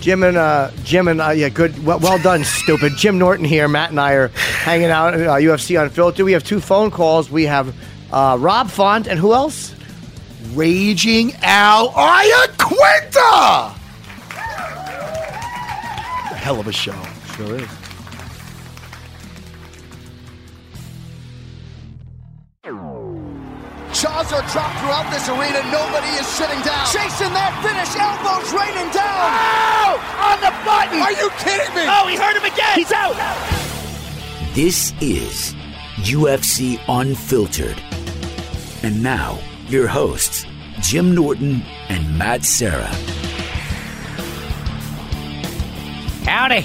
Jim and uh, Jim and uh, yeah, good. Well, well done, stupid. Jim Norton here. Matt and I are hanging out at uh, UFC Unfiltered. We have two phone calls. We have uh, Rob Font and who else? Raging Al Iaquinta. Hell of a show. Sure is. Jaws are dropped throughout this arena. Nobody is sitting down. Chasing that finish. Elbows raining down. Oh! On the button! Are you kidding me? Oh, he hurt him again! He's out. This is UFC Unfiltered. And now, your hosts, Jim Norton and Matt Serra. Howdy.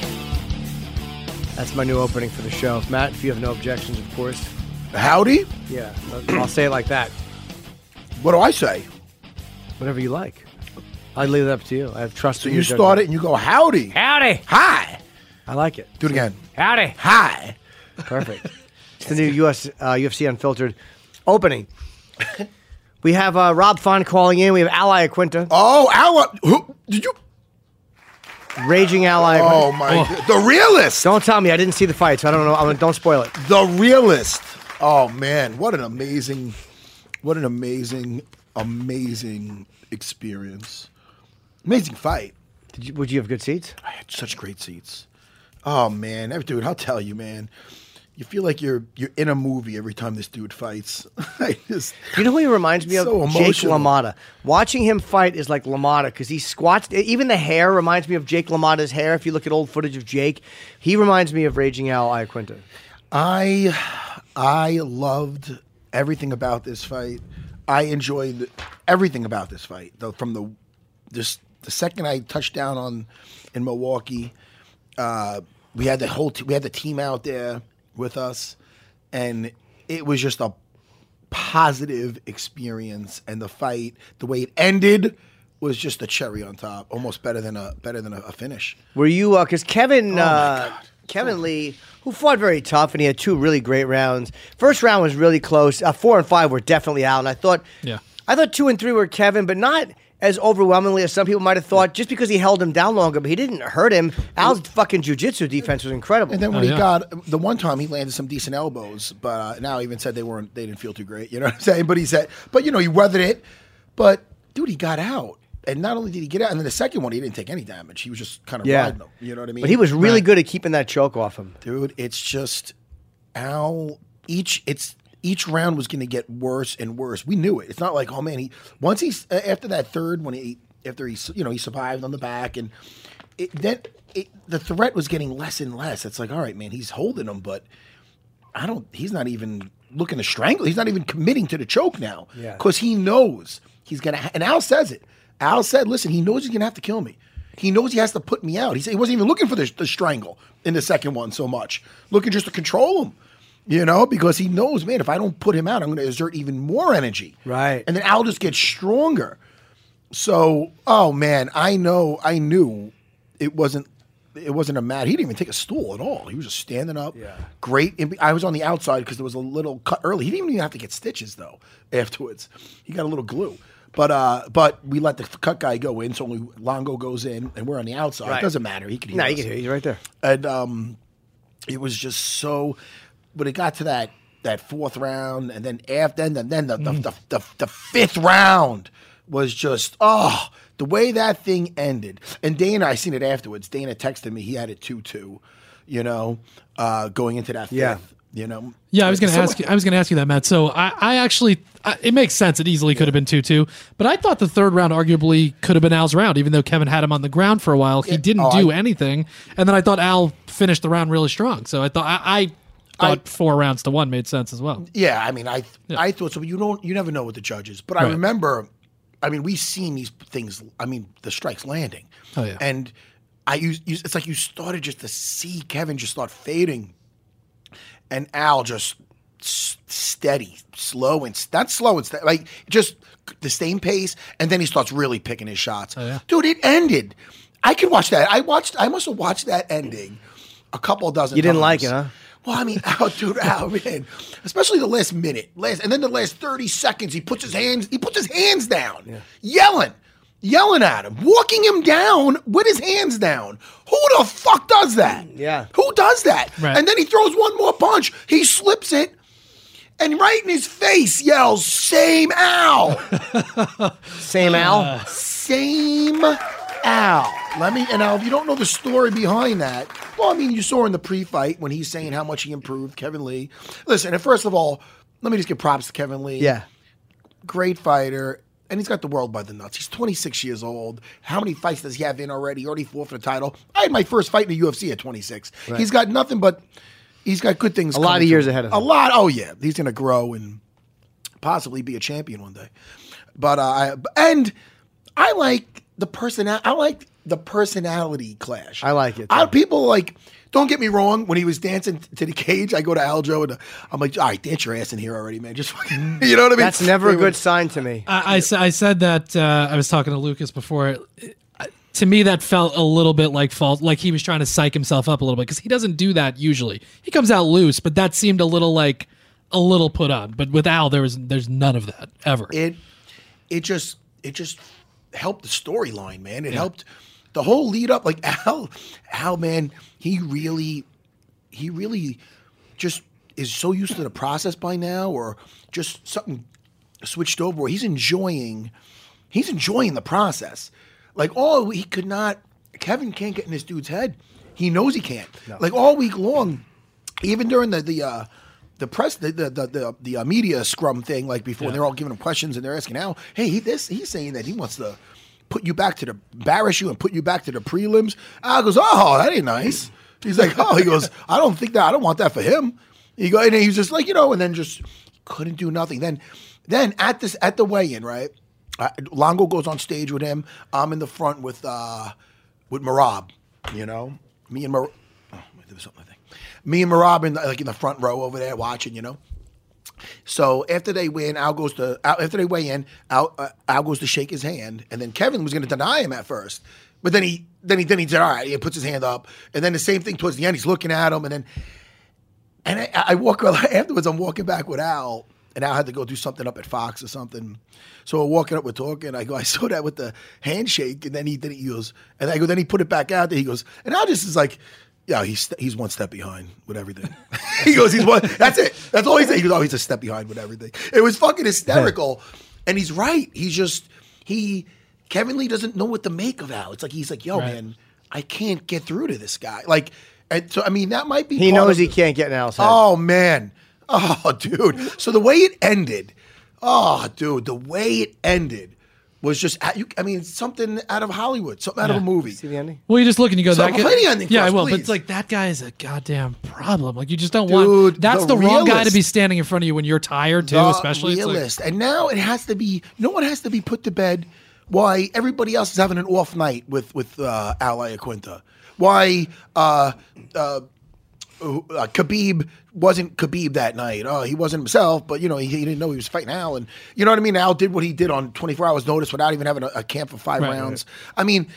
That's my new opening for the show. Matt, if you have no objections, of course. Howdy? Yeah, I'll say it like that. What do I say? Whatever you like. I leave it up to you. I have trust So in you your start it and you go, howdy. Howdy. Hi. I like it. Do it again. Howdy. Hi. Perfect. it's the new US, uh, UFC Unfiltered opening. We have uh, Rob Font calling in. We have Al Iaquinta, Oh, Al, who, did you? raging Ally. Oh, my. God. The realist. Don't tell me I didn't see the fight, so I don't know. I mean, don't spoil it. The realist. Oh, man. What an amazing, what an amazing, amazing experience. Amazing fight. Did you, would you have good seats? I had such great seats. Oh man, Every- dude, I'll tell you, man. You feel like you're you're in a movie every time this dude fights. Just, You know who he reminds me of? So Jake. LaMotta. Watching him fight is like LaMotta because he squats. Even the hair reminds me of Jake LaMotta's hair. If you look at old footage of Jake, he reminds me of Raging Al Iaquinta. I I loved everything about this fight. I enjoyed everything about this fight. Though from the just the second I touched down on in Milwaukee, uh, we had the whole t- we had the team out there with us, and it was just a positive experience. And the fight, the way it ended, was just a cherry on top. Almost better than a better than a, a finish. Were you? Because Kevin, Oh, uh. Kevin Lee, who fought very tough, and he had two really great rounds. First round was really close. Uh, four and five were definitely out, and I thought, Yeah. I thought two and three were Kevin, but not as overwhelmingly as some people might have thought. Just because he held him down longer, but he didn't hurt him. Al's fucking jujitsu defense was incredible. And then when Oh, he yeah. got the one time he landed some decent elbows, but uh, now he even said they weren't they didn't feel too great. You know what I'm saying? But he said, but you know he weathered it. But dude, he got out, and not only did he get out, and then the second one he didn't take any damage. He was just kind of yeah, riding them. You know what I mean? But he was really Right. good at keeping that choke off him. dude. It's just Al. Each it's each round was going to get worse and worse. We knew it. It's not like oh man, he once he's after that third when he after he you know he survived on the back and it, then it, the threat was getting less and less. It's like all right, man, he's holding him, but I don't. He's not even looking to strangle. He's not even committing to the choke now. Yeah. Because he knows he's gonna. Ha- and Al says it. Al said, "Listen, he knows he's gonna have to kill me. He knows he has to put me out. He said he wasn't even looking for the, the strangle in the second one so much, looking just to control him." You know, because he knows, man, if I don't put him out, I'm going to exert even more energy. Right. And then Al just gets stronger. So, oh man, I know, I knew it wasn't. It wasn't a mat. He didn't even take a stool at all. He was just standing up. Yeah. Great. I was on the outside because there was a little cut early. He didn't even have to get stitches though. Afterwards, he got a little glue. But uh, but we let the cut guy go in, so only Longo goes in, and we're on the outside. Right. It doesn't matter. He can hear No, you us can hear. He's right there. and um, it was just so. But it got to that that fourth round, and then after, and then, then the, the, the, the the fifth round was just oh the way that thing ended. And Dana, I seen it afterwards. Dana texted me. He had it two two, you know, uh, going into that fifth. Yeah. You know. Yeah, I was going to So- ask you. I was going to ask you that, Matt. So I, I actually, I, it makes sense. It easily could have been two-two, but I thought the third round arguably could have been Al's round, even though Kevin had him on the ground for a while. He didn't Oh, do I- anything, and then I thought Al finished the round really strong. So I thought I, I thought four rounds to one made sense as well. Yeah, I mean, I I thought so, but you don't, you never know with the judges. But I remember, I mean, we've seen these things. I mean, the strikes landing. Oh, yeah. and I use it's like you started just to see Kevin just start fading, and Al just s- steady, slow and not slow and steady, like just the same pace, and then he starts really picking his shots. Oh, yeah. Dude, it ended. I can watch that. I watched. I must have watched that ending a couple dozen. You didn't times. like it, huh? Well, I mean, oh, dude, oh, man, especially the last minute, last, and then the last thirty seconds, he puts his hands, he puts his hands down, yelling, yelling at him, walking him down with his hands down. Who the fuck does that? Yeah. who does that? Right. And then he throws one more punch. He slips it, and right in his face yells, "Same Al." Same Al. Uh, same Al. Let me, and now if you don't know the story behind that, well, I mean, you saw in the pre fight when he's saying how much he improved, Kevin Lee. Listen, and first of all, let me just give props to Kevin Lee. yeah. Great fighter. And he's got the world by the nuts. He's 26 years old. How many fights does he have in already? He already fought for the title. I had my first fight in the UFC at 26. He's got nothing but, he's got good things A lot of years ahead of him. A lot. Oh, yeah. He's going to grow and possibly be a champion one day. But uh, I and I like the person. I like the personality clash. I like it, I, people like. Don't get me wrong. When he was dancing to the cage, I go to Aljo and uh, I'm like, "All right, dance your ass in here already, man. Just fucking, you know what I mean." That's never a good sign to me. I, I, I said that uh, I was talking to Lucas before. To me, that felt a little bit like false, like he was trying to psych himself up a little bit because he doesn't do that usually. He comes out loose, but that seemed a little like a little put on. But with Al, there was there's none of that ever. It, it just, it just helped the storyline, man. It helped the whole lead up. Like Al, Al, man, he really, he really just is so used to the process by now, or just something switched over. Where he's enjoying, he's enjoying the process. Like all he could not. Kevin can't get in this dude's head. He knows he can't. Like all week long, even during the the uh, the press the the the, the, the uh, media scrum thing, like before they're all giving him questions and they're asking Al, hey, he this he's saying that he wants to put you back to the embarrass you and put you back to the prelims. Al goes, oh, that ain't nice. He's like, oh, he goes, I don't think that I don't want that for him. He go and he's just like, you know, and then just couldn't do nothing. Then then at this at the weigh-in, right? Longo goes on stage with him. I'm in the front with uh with Merab, you know, me and Merab. Oh, there was something I think. Me and Merab in the, like in the front row over there watching, you know. So after they win, Al goes to Al, after they weigh in. Al, uh, Al goes to shake his hand, and then Kevin was going to deny him at first, but then he then he then he said, "All right," he puts his hand up, and then the same thing towards the end. He's looking at him, and then and I, I walk afterwards. I'm walking back with Al, and Al had to go do something up at Fox or something. So we're walking up, we're talking. I go, I saw that with the handshake, and then he then he goes, and I go, then he put it back out there. He goes, and Al just is like, yeah, he's he's one step behind with everything. he goes, he's one. That's it. That's all he said. He goes, oh, he's a step behind with everything. It was fucking hysterical, and he's right. He's just he. Kevin Lee doesn't know what to make of Al. It's like he's like, yo, Right. man, I can't get through to this guy. Like, and so I mean, that might be. He knows he the- can't get in Al's head. Oh man. Oh dude. So the way it ended, oh dude, the way it ended was just you, I mean something out of Hollywood, something out of a movie. See the ending? Well, you just look and you go, So that guy. play the ending yeah, for I us, will. But it's like that guy is a goddamn problem. Like you just don't Dude, want. That's the the, wrong guy to be standing in front of you when you're tired too. The especially, It's like- realist. and now it has to be no one has to be put to bed why everybody else is having an off night with with uh Al Iaquinta. Why uh uh uh, Khabib wasn't Khabib that night. Oh, he wasn't himself, but you know he, he didn't know he was fighting Al, and you know what I mean. Al did what he did on 24 hours notice without even having a, a camp for five Right, rounds. I mean,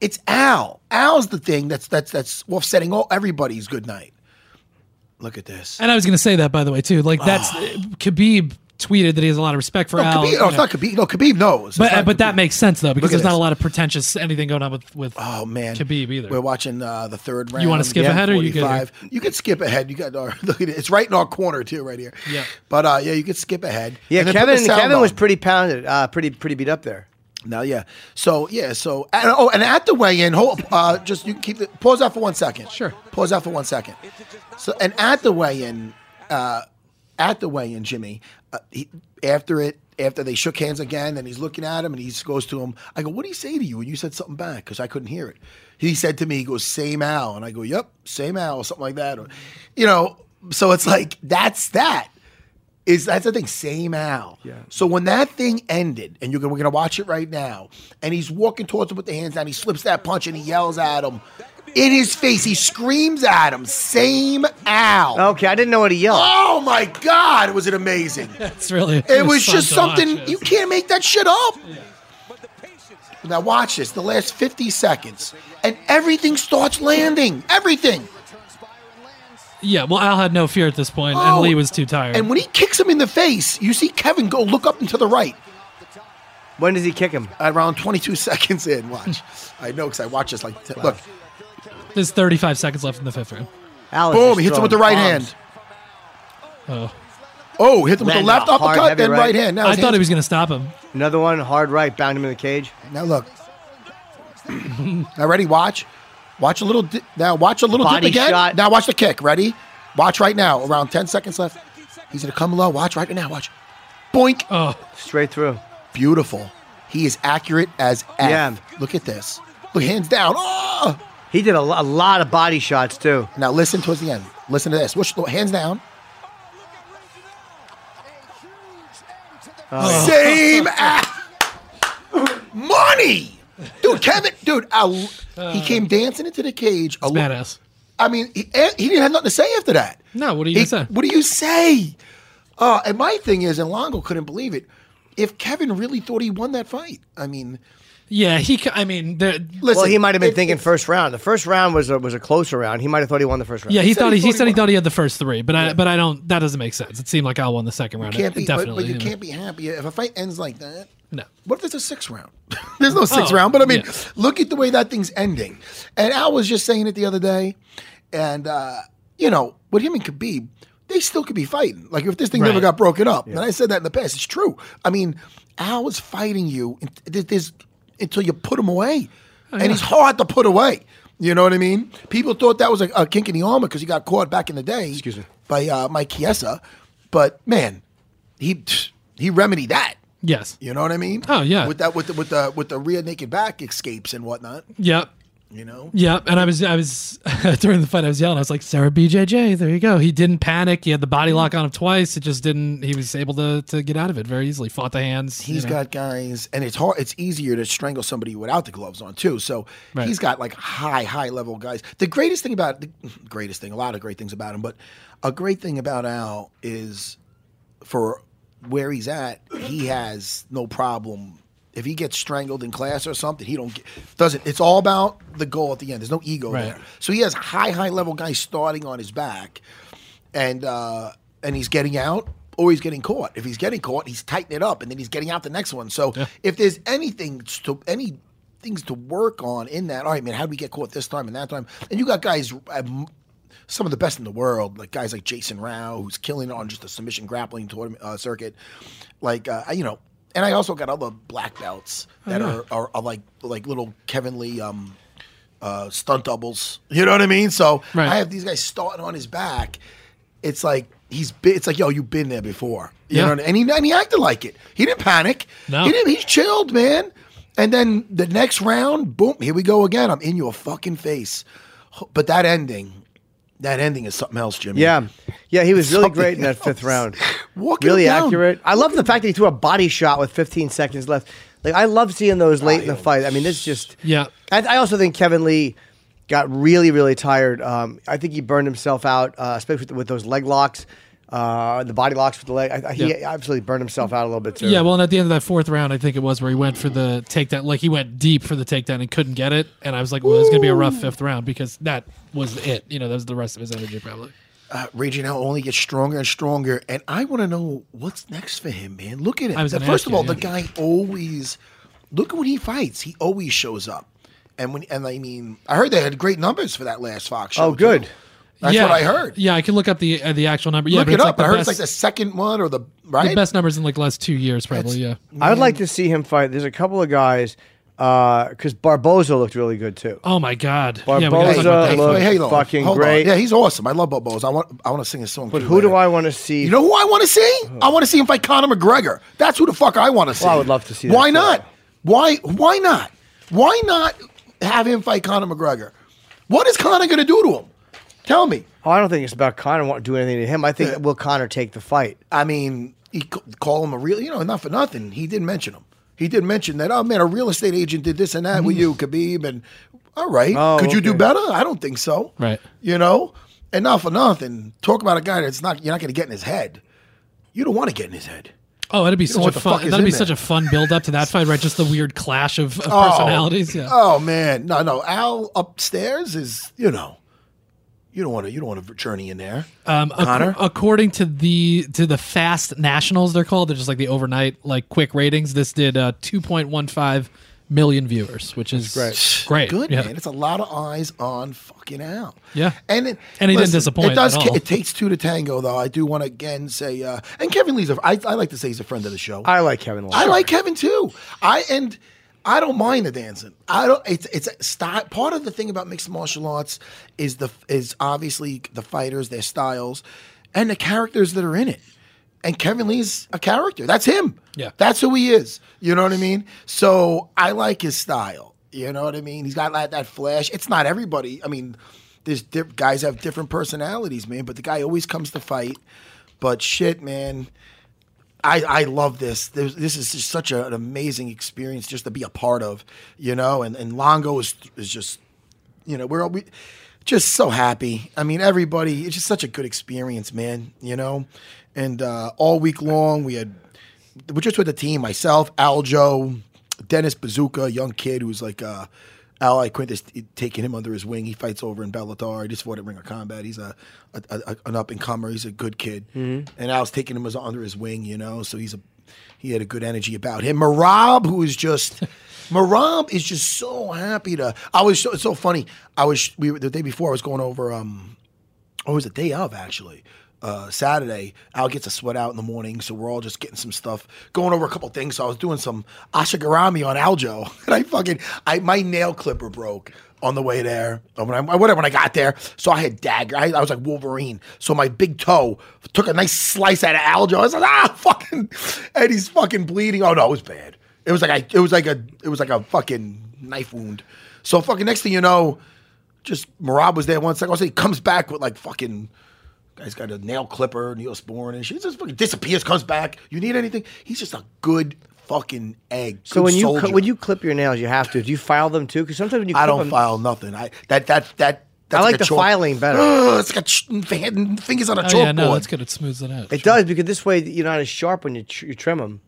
it's Al. Al's the thing that's that's that's offsetting all everybody's good night. Look at this. And I was going to say that by the way too. Like that's Ah. Khabib tweeted that he has a lot of respect for No, Al. Khabib, you no, it's not Khabib. No, Khabib knows. But It's not but that makes sense though because Look at there's not a lot of pretentious anything going on with with. Oh man, Khabib either. We're watching uh, the third round. You wanna skip ahead or you good You can skip ahead. You got our look at it. It's right in our corner too, right here. Yeah. But uh, yeah, you can skip ahead. Yeah, And then Kevin. the sound Kevin was pretty pounded, uh, pretty pretty beat up there. Now, yeah. So yeah. So and, oh, and at the weigh-in, hold. Uh, just you can keep the pause that for one second. Sure. Pause that for one second. So and at the weigh-in, uh, at the weigh-in, Jimmy, uh, he, after it, after they shook hands again, and he's looking at him, and he goes to him. I go, "What did he say to you?" And you said something back because I couldn't hear it. He said to me, "He goes, same Al," and I go, "Yep, same Al," or something like that, or, you know. So it's like that's that is that's the thing, same Al. Yeah. So when that thing ended, and you're gonna, we're gonna watch it right now, and he's walking towards him with the hands down, he slips that punch and he yells at him in his face. He screams at him, "Same Al." Okay, I didn't know what he yelled. Oh my God! Was it amazing? That's really. It was fun just something yes. you can't make that shit up. Now watch this. The last 50 seconds, and everything starts landing. Everything. Yeah, well, Al had no fear at this point, Oh. and Lee oh, was too tired. And when he kicks him in the face, you see Kevin go look up and to the right. When does he kick him? Around 22 seconds in, watch. I know because I watch this like, t- look, There's 35 seconds left in the fifth round. Al is boom, he hits him with the right bombs. hand. Oh, Oh, hit him with the Landed left a hard, uppercut, heavy then right, right. hand. Now I his thought he was going to stop him. Another one, hard right, bound him in the cage. Now look. now ready? Watch. Watch a little. Di- now watch a little Body dip again. shot. Now watch the kick. Ready? Watch right now. Around 10 seconds left. He's gonna come low. Watch right now. Watch. Boink. Oh, Straight through. Beautiful. He is accurate as F. Yeah. Look at this. Look, hands down. Oh! He did a, a lot of body shots too. Now listen towards the end. Listen to this. Which, hands down. Oh. Same a- money, dude. Kevin, dude, I, he came dancing into the cage. it's badass. I mean, he, eh, he didn't have nothing to say after that. No, what do you He- say? What do you say? Uh, and my thing is, and Longo couldn't believe it. If Kevin really thought he won that fight, I mean, Yeah, he. c- I mean, there, listen. well, he might have been thinking first round. The first round was a, was a closer round. He might have thought he won the first round. yeah, he, said thought he he, he thought said he he thought he had the first three, but I but I don't. That doesn't make sense. It seemed like Al won the second round. Can't be, but, definitely. but you know. can't be happy if a fight ends like that. No. What if there's a sixth round? there's no sixth Oh, round, but I mean, yeah. look at the way that thing's ending. And Al was just saying it the other day, and uh, you know, with him and Khabib, they still could be fighting. Like if this thing never Right. got broken up, and I said that in the past, it's true. I mean, Al was fighting you in- there's- there's- until you put him away, Oh, and he's hard to put away. You know what I mean? People thought that was a, a kink in the armor because he got caught back in the day. Excuse me. By uh, Mike Chiesa, but man, he he remedied that. Yes. You know what I mean? Oh, yeah. With that, with the with the with the rear naked back escapes and whatnot. Yep. You know. Yep. And I was I was during the fight I was yelling. I was like, Serra BJJ. There you go. He didn't panic. He had the body lock on him twice. It just didn't. He was able to to get out of it very easily. Fought the hands. you He's know. got guys, and it's hard. It's easier to strangle somebody without the gloves on too. So Right. he's got like high, high level guys. The greatest thing about the greatest thing, a lot of great things about him, but a great thing about Al is for where he's at, he has no problem. If he gets strangled in class or something, he don't get, doesn't. It's all about the goal at the end. There's no ego Right. there. So he has high, high level guys starting on his back, and uh, and he's getting out or he's getting caught. If he's getting caught, he's tightening it up, and then he's getting out the next one. So if there's anything to any things to work on in that, all right, man, how do we get caught this time and that time? And you got guys. Um, some of the best in the world, like guys like Jason Rau, who's killing it on just a submission grappling tournament uh, circuit, like uh, you know. And I also got other black belts that are, are, are like like little Kevin Lee um, uh, stunt doubles. You know what I mean? So Right. I have these guys starting on his back. It's like he's been, it's like yo, you've been there before. You Yeah. know, I- and he and he acted like it. He didn't panic. No. he didn't. He chilled, man. And then the next round, boom, here we go again. I'm in your fucking face. But that ending, that ending is something else, Jimmy. Yeah, yeah, he was really Something great in that fifth round. Walking really down. accurate. I love the fact that he threw a body shot with 15 seconds left. Like I love seeing those late in the fight. I mean, this just. Yeah. I, I also think Kevin Lee got really, really tired. Um, I think he burned himself out, uh, especially with, with those leg locks, uh, the body locks with the leg. I, I, he Yeah. absolutely burned himself out a little bit too. Yeah, well, and at the end of that fourth round, I think it was where he went for the takedown. Like he went deep for the takedown and couldn't get it. And I was like, well, it's going to be a rough fifth round because that was it. You know, that was the rest of his energy probably. uh, Raging Al only gets stronger and stronger, and I want to know what's next for him, man. Look at him. I was First of you, all, yeah. the guy always look at when he fights. He always shows up, and when and I mean, I heard they had great numbers for that last Fox show. Oh, good. too. That's yeah, what I heard. Yeah, I can look up the uh, the actual number. Yeah, Look but it up. like I heard best, it's like the second one or the right. the best numbers in like last two years, probably. Yeah. I would like to see him fight. There's a couple of guys because Barboza looked really good too. Oh my God. yeah, we gotta talk Barboza about that. Hey, looked hey, hold fucking Hold on. great. Yeah, he's awesome. I love Barboza. I want I want to sing a song. But to you who do. I want to see? You know who I want to see? I want to see him fight Conor McGregor. That's who the fuck I want to see. Well, I would love to see that Why too. not? Why? Why not? Why not have him fight Conor McGregor? What is Conor going to do to him? Tell me. Oh, I don't think it's about Conor wanting to do anything to him. I think will Conor take the fight? I mean, he c- call him a real, you know, not for nothing. He didn't mention him. He did mention that. Oh man, a real estate agent did this and that with you, mm. Khabib. And all right, Oh, could you do okay. better? I don't think so. Right. You know, and not for nothing. Talk about a guy that's not. You're not going to get in his head. You don't want to get in his head. Oh, that'd be know such a what the fuck fun. is That'd in be there. such a fun build up to that fight, right? Just the weird clash of, of Oh. personalities. Yeah. Oh man, no, no. Al upstairs is, you know, you don't want to. You don't want to journey in there. Um, ac- Conor? according to the to the fast nationals, they're called. They're just like the overnight like quick ratings. This did uh, two point one five million viewers, which is great. Great. Good yeah. man. It's a lot of eyes on fucking Al. Yeah. and it, And he didn't disappoint It does. at all. It takes two to tango, though. I do want to again say, uh, and Kevin Lee's. A, I, I like to say he's a friend of the show. I like Kevin. I like Kevin too. I and I don't mind the dancing. I don't. It's it's style. Part of the thing about mixed martial arts is the is obviously the fighters, their styles, and the characters that are in it. And Kevin Lee's a character. That's him. Yeah. That's who he is. You know what I mean? So I like his style. You know what I mean? He's got like that flash. It's not everybody. I mean, there's diff- guys have different personalities, man. But the guy always comes to fight. But shit, man. I, I love this. There's, this is just such a, an amazing experience just to be a part of, you know. And, and Longo is is just, you know, we're we just so happy. I mean, everybody. It's just such a good experience, man. You know, and uh, all week long we had we're just with the team. Myself, Aljo, Dennis Buzukja, young kid who's like uh, Ally Quint is taking him under his wing. He fights over in Bellator. He just fought at Ring of Combat. He's a, a, a an up and comer. He's a good kid, and Al's taking him as under his wing. You know, so he's a he had a good energy about him. Merab, who is just Merab, is just so happy to. I was so, it's so funny. I was we were, the day before I was going over. um Oh, it was the day of actually. Uh, Saturday, Al gets a sweat out in the morning, so we're all just getting some stuff, going over a couple things. So I was doing some ashigarami on Aljo, and I fucking, I my nail clipper broke on the way there. When I, whatever, when I got there, so I had dagger. I, I was like Wolverine. So my big toe took a nice slice out of Aljo. I was like, ah, fucking, and he's fucking bleeding. Oh no, it was bad. It was like I, it was like a, it was like a fucking knife wound. So fucking next thing you know, just Merab was there one second. Also, he comes back with like fucking guy's got a nail clipper, Neosporin, and she just fucking disappears, comes back. You need anything? He's just a good fucking egg. So good when you soldier. cl- when you clip your nails, you have to. Do you file them too? Because sometimes when you clip I don't them, file nothing. I that that that. That's I like a the chalk- filing better. Ugh, it's got ch- fingers on a Oh chalkboard. yeah, no, that's good. It smooths it out. it does because this way you're not as sharp when you, tr- you trim them.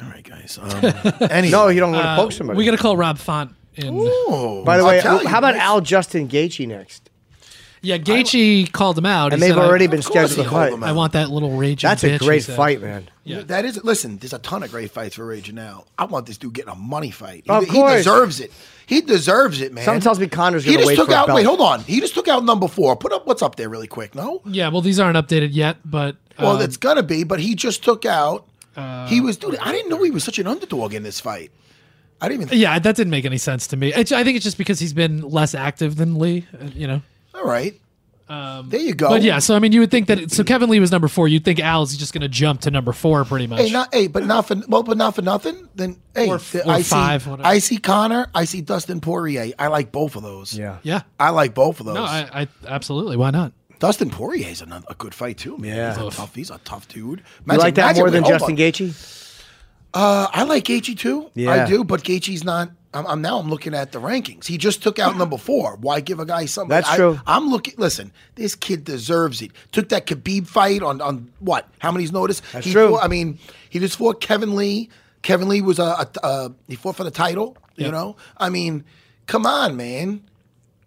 All right, guys. Um, anyway. No, you don't want to Uh, poke somebody. we got to call Rob Font. In. Ooh, By the way, tell you, how about guys. Al Justin Gaethje next? Yeah, Gaethje called him out. He And they've said, I- already been Of course scheduled he to called fight. him I want that little raging. That's a bitch," he great said. fight, man. Yeah. That is listen. There's a ton of great fights for Rage now. I want this dude getting a money fight. He, Of he course. deserves it. He deserves it, man. Something tells me Conor's He gonna just wait took for a out. belt. Wait, hold on. He just took out number four. Put up what's up there really quick. No. Yeah, well, these aren't updated yet, but Well, um, it's gonna be, but he just took out. Uh, he was, dude. I didn't know he was such an underdog in this fight. I didn't even. yeah, that didn't make any sense to me. It's, I think it's just because he's been less active than Lee. uh, You know. All right. there you go. Um, But yeah, so I mean, you would think that. So Kevin Lee was number four. You'd think Al's just going to jump to number four, pretty much. Hey, not hey, but not for well, but not for nothing. Then hey, Or- th- or I five, see, whatever. I see Conor. I see Dustin Poirier. I like both of those. Yeah. yeah. I like both of those. No, I, I absolutely. Why not? Dustin Poirier's a, a good fight too, man. Yeah. He's a tough. He's a tough dude. You like that more than Justin on. Gaethje? Uh, I like Gaethje too. Yeah. I do, but Gaethje's not. I'm, I'm now. I'm looking at the rankings. He just took out number four. Why give a guy something? That's I, true. I'm looking. Listen, this kid deserves it. Took that Khabib fight on on what? How many's notice? That's he true. Fought, I mean, he just fought Kevin Lee. Kevin Lee was a, a, a he fought for the title. You know. I mean, come on, man.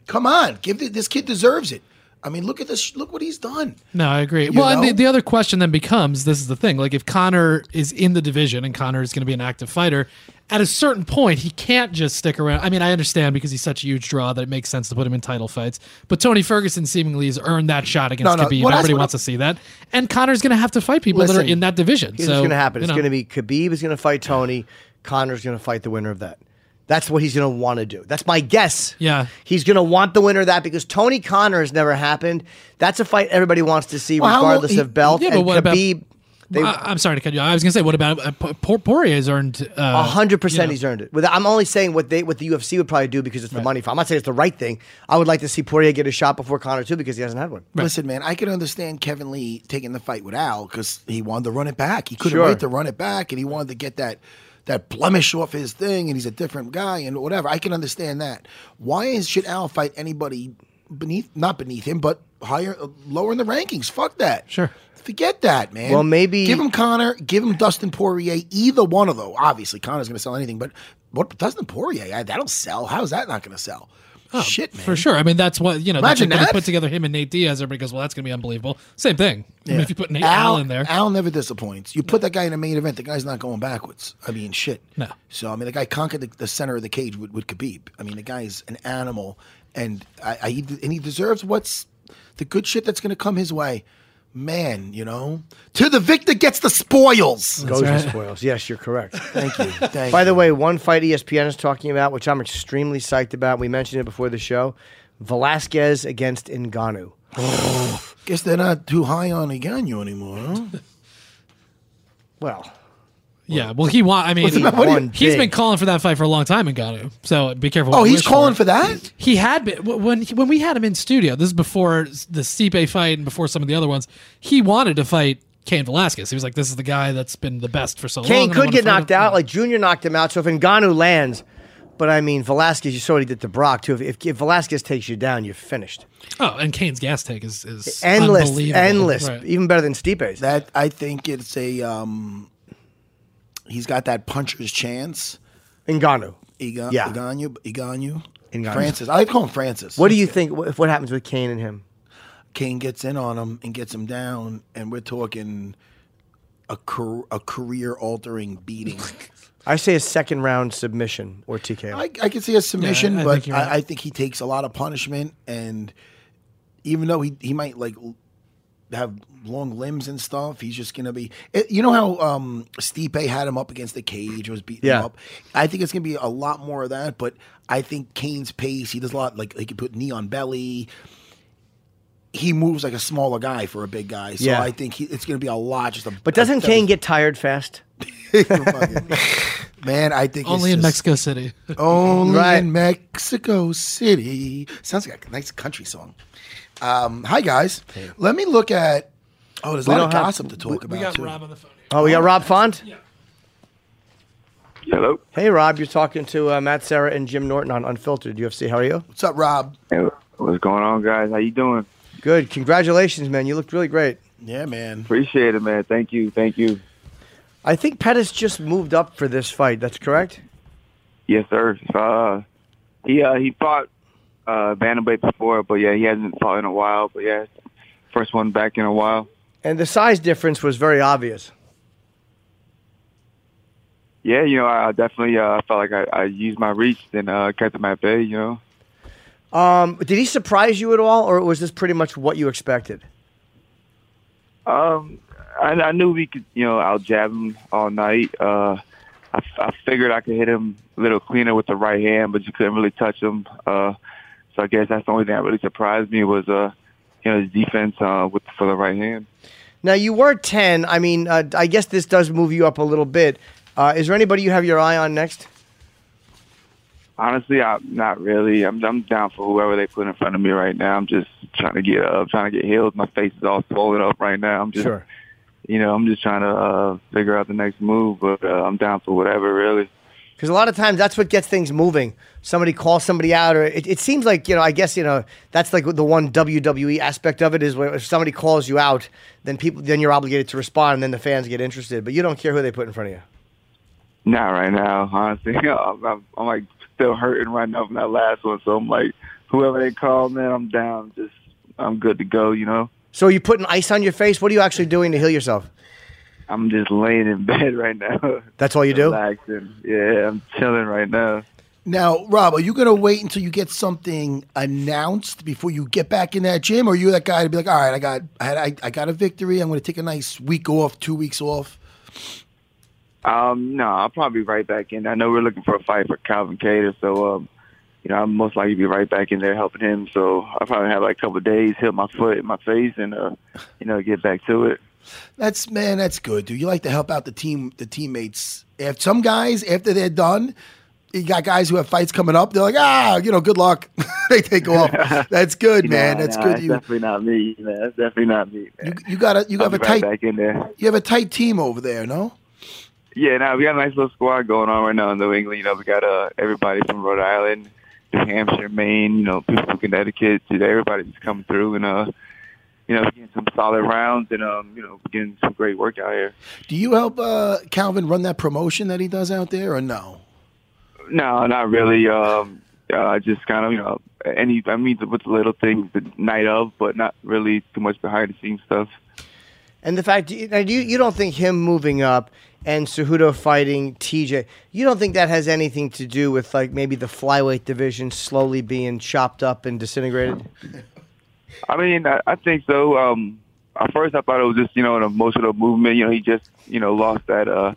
Come on. Give the, this kid deserves it. I mean, look at this. Look what he's done. No, I agree. You well, and the, the other question then becomes this is the thing. Like, if Conor is in the division and Conor is going to be an active fighter, at a certain point, he can't just stick around. I mean, I understand because he's such a huge draw that it makes sense to put him in title fights. But Tony Ferguson seemingly has earned that shot against No, no. Khabib. Well, Everybody wants I'm- to see that. And Conor's going to have to fight people that are in that division. Here's so going to happen. you It's know. going to be Khabib is going to fight Tony. Conor's going to fight the winner of that. That's what he's going to want to do. That's my guess. Yeah. He's going to want the winner of that because Tony Conor has never happened. That's a fight everybody wants to see, Well, long- regardless he- of belt. Yeah, but and what about- Khabib, they, I, I'm sorry to cut you. off. I was going to say, what about uh, P- P- Poirier's earned? A Uh, hundred percent, you know. he's earned it. With- I'm only saying what they, what the UFC would probably do because it's the money. fight. I'm not saying it's the right thing. I would like to see Poirier get a shot before Conor too because he hasn't had one. Listen, man, I can understand Kevin Lee taking the fight with Al because he wanted to run it back. He couldn't Sure. wait to run it back, and he wanted to get that that blemish off his thing, and he's a different guy and whatever. I can understand that. Why is should Al fight anybody beneath, not beneath him, but higher, uh, lower in the rankings? Fuck that. Sure. Forget that, man. Well, maybe- give him Conor, give him Dustin Poirier. Either one of those. Obviously, Conor's going to sell anything, but what Dustin Poirier? I- That'll sell. How's that not going to sell? Oh, shit, man. Oh, For sure. I mean, that's what, you know, Imagine that's that. put together him and Nate Diaz. Everybody goes, well, that's going to be unbelievable. Same thing. I mean, if you put Nate Al, Al in there. Al never disappoints. You put that guy in a main event, the guy's not going backwards. I mean, shit. No. So I mean, the guy conquered the, the center of the cage with, with Khabib. I mean, the guy's an animal, and I, I and he deserves what's the good shit that's going to come his way. Man, you know, to the victor gets the spoils. Goes right. with spoils. Yes, you're correct. Thank you. Thank By you. the way, one fight ESPN is talking about, which I'm extremely psyched about. We mentioned it before the show. Velasquez against Ngannou. guess they're not too high on Ngannou anymore. Huh? Well, Yeah, well, he want. I mean, He won he's big. been calling for that fight for a long time in Ngannou. So be careful. Oh, you he's wish calling for that. He had been w- when when we had him in studio. This is before the Stipe fight and before some of the other ones. He wanted to fight Cain Velasquez. He was like, "This is the guy that's been the best for so long." Cain and I could wanna get fight knocked him." out. Like Junior knocked him out. So if Ngannou lands, but I mean Velasquez, you saw what he did to Brock too. If, if, if Velasquez takes you down, you're finished. oh, and Cain's gas take is is Endless, unbelievable. endless. Right. Even better than Stipe's. That I think it's a. um He's got that puncher's chance. Ngannou. Egan, Yeah. Eganyu, Eganyu, Ngannou. Francis. I like to call him Francis. What do you think? What, what happens with Cain and him? Cain gets in on him and gets him down, and we're talking a car- a career altering beating. I say a second round submission or TKO. I, I can see a submission, Yeah, I- I but think you're right. I, I think he takes a lot of punishment, and even though he he might like l- have long limbs and stuff, he's just gonna be. It, you know how um, Stipe had him up against the cage, was beating Yeah. him up. I think it's gonna be a lot more of that, but I think Cain's pace. He does a lot like he can put knee on belly. He moves like a smaller guy for a big guy, so Yeah. I think he, it's going to be a lot. Just a, but doesn't a- Cain get tired fast? Man, I think Only it's in just- Mexico City. Only Right. in Mexico City. Sounds like a nice country song. Um, hi guys. Let me look at. Oh, there's a lot of don't have- gossip to talk we about got too. Rob on the phone. Oh, we got Rob Font. Yeah. Hello. Hey, Rob, you're talking to uh, Matt Serra and Jim Norton on Unfiltered UFC. How are you? What's up, Rob? Hey, what's going on, guys? How you doing? Good. Congratulations, man. You looked really great. Yeah, man. Appreciate it, man. Thank you. Thank you. I think Pettis just moved up for this fight. That's correct. Yes, sir. Uh, he uh, he fought uh, bantamweight before, but yeah, he hasn't fought in a while. But yeah, first one back in a while. And the size difference was very obvious. Yeah, you know, I definitely uh, felt like I, I used my reach and uh, kept him at bay. You know, Um, did he surprise you at all, or was this pretty much what you expected? um, I, I knew we could, you know, I'll jab him all night. Uh, I, I figured I could hit him a little cleaner with the right hand, but you couldn't really touch him. Uh, so I guess that's the only thing that really surprised me was, uh, you know, his defense uh, with for the right hand. Now you were ten. I mean, uh, I guess this does move you up a little bit. Uh, is there anybody you have your eye on next? Honestly, I'm not really. I'm I'm down for whoever they put in front of me right now. I'm just trying to get up, trying to get healed. My face is all swollen up right now. I'm just, Sure. you know, I'm just trying to uh, figure out the next move. But uh, I'm down for whatever, really. Because a lot of times that's what gets things moving. Somebody calls somebody out, or it, it seems like you know. I guess you know that's like the one WWE aspect of it is where if somebody calls you out, then people then you're obligated to respond, and then the fans get interested. But you don't care who they put in front of you. Not right now, honestly. I'm, I'm, I'm like still hurting right now from that last one. So I'm like, whoever they call, man, I'm down. Just I'm good to go. You know, So are you putting ice on your face? What are you actually doing to heal yourself? I'm just laying in bed right now. That's all you do? Relaxing. Yeah, I'm chilling right now. Now, Rob, are you going to wait until you get something announced before you get back in that gym, or are you that guy to be like, all right, I got, I, had, I, I got a victory. I'm going to take a nice week off, two weeks off. Um, no, I'll probably be right back in. I know we're looking for a fight for Calvin Kattar, so um, you know, I'm most likely be right back in there helping him. So I'll probably have like a couple of days, hit my foot in my face, and uh, you know, get back to it. That's man, that's good, dude. You like to help out the team, the teammates. If some guys after they're done, you got guys who have fights coming up. They're like, ah, you know, good luck. they take off. That's good, man. Nah, That's nah, good. That's You, definitely not me, man. That's definitely not me. you, Man. you got a, you have a right tight, back in there. you have a tight team over there, no? Yeah, now we got a nice little squad going on right now in New England. You know, we got uh, everybody from Rhode Island, New Hampshire, Maine. You know, people from Connecticut. You Everybody's coming through, and uh, you know, getting some solid rounds, and um, you know, getting some great work out here. Do you help uh, Calvin run that promotion that he does out there, or no? No, not really. Um, uh, just kind of, you know, any. I mean, with the little things the night of, but not really too much behind the scenes stuff. And the fact now, you you don't think him moving up and Cejudo fighting TJ, you don't think that has anything to do with like maybe the flyweight division slowly being chopped up and disintegrated? I mean, I, I think so. Um, at first, I thought it was just you know an emotional movement. You know, he just you know lost that uh,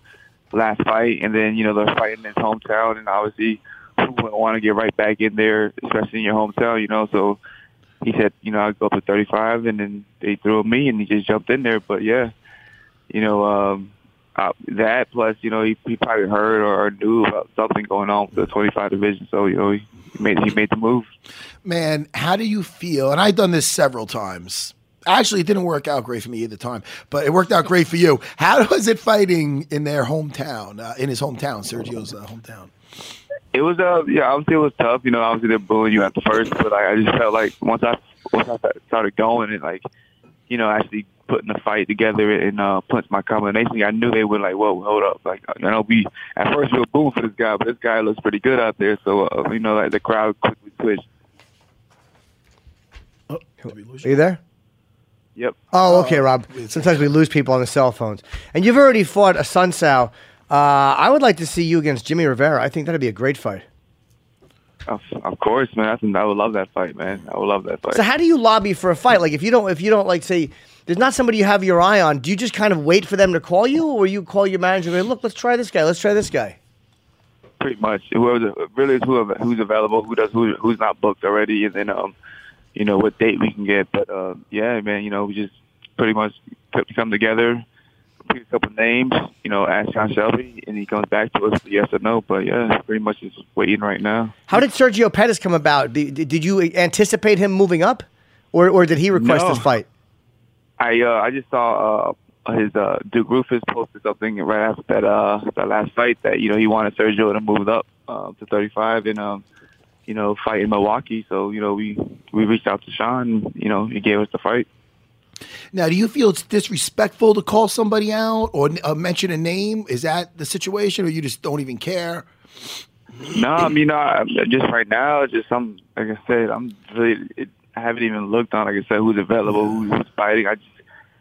last fight, and then you know they're fighting in his hometown, and obviously, who wouldn't want to get right back in there, especially in your hometown? You know, so he said, you know, I'd go up to 35, and then they threw me, and he just jumped in there. But yeah, you know, um, uh, that plus you know he, he probably heard or, knew about something going on with the 25 division, so you know he made he made the move. Man, how do you feel? And I've done this several times. Actually, it didn't work out great for me either time, but it worked out great for you. How was it fighting in their hometown, uh, in his hometown, Sergio's uh, hometown? It was uh yeah obviously it was tough you know obviously they're booing you at the first but like, I just felt like once I once I started going and like you know actually putting the fight together and uh punch my combination I knew they were like whoa hold up like you know we at first we were booing for this guy but this guy looks pretty good out there so uh, you know like the crowd quickly switched. Are you there? Yep. Oh, okay, Rob. Sometimes we lose people on the cell phones. And you've already fought a Sun Sao. Uh, I would like to see you against Jimmy Rivera. I think that'd be a great fight. Of, of course, man. I, think I would love that fight, man. I would love that fight. So how do you lobby for a fight? Like if you don't if you don't like say there's not somebody you have your eye on, do you just kind of wait for them to call you or you call your manager and go, look, let's try this guy, let's try this guy? pretty much whoever really is whoever who's available, who does who who's not booked already, and then um, you know what date we can get. But uh, yeah, man, you know we just pretty much come together, pick a couple names, you know, ask Sean Shelby, and he comes back to us with yes or no. But yeah, pretty much just waiting right now. How did Sergio Pettis come about? Did, did you anticipate him moving up? Or or did he request No. this fight? I uh, I just saw uh, his uh, Duke Roufus posted something right after that uh, that last fight that you know he wanted Sergio to move up uh, to 35 and um, you know fight in Milwaukee. So you know we we reached out to Sean. You know he gave us the fight. Now, do you feel it's disrespectful to call somebody out or uh, mention a name? Is that the situation, or you just don't even care? No, I mean, no, just right now, just some like I said, I'm really. It, I haven't even looked on, like I said, who's available, who's, fighting. I just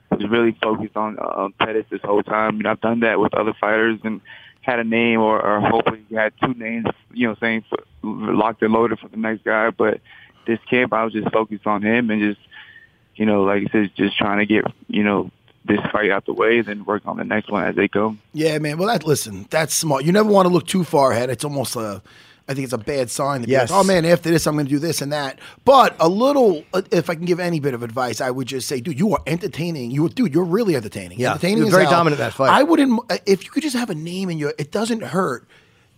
was really focused on uh, on Pettis this whole time. You know, I've done that with other fighters and had a name or, or hopefully had two names, you know, saying for, locked and loaded for the next guy. But this camp, I was just focused on him and just, you know, like I said, just trying to get, you know, this fight out the way, then work on the next one as they come. Yeah, man. Well, that listen, that's smart. You never want to look too far ahead. It's almost a, I think it's a bad sign. Be Yes. like, oh man, after this, I'm going to do this and that. But a little, uh, if I can give any bit of advice, I would just say, dude, you are entertaining. You, dude, you're really entertaining. Yeah, entertaining. you're very hell. dominant in that fight. I wouldn't. uh, If you could just have a name in your, it doesn't hurt.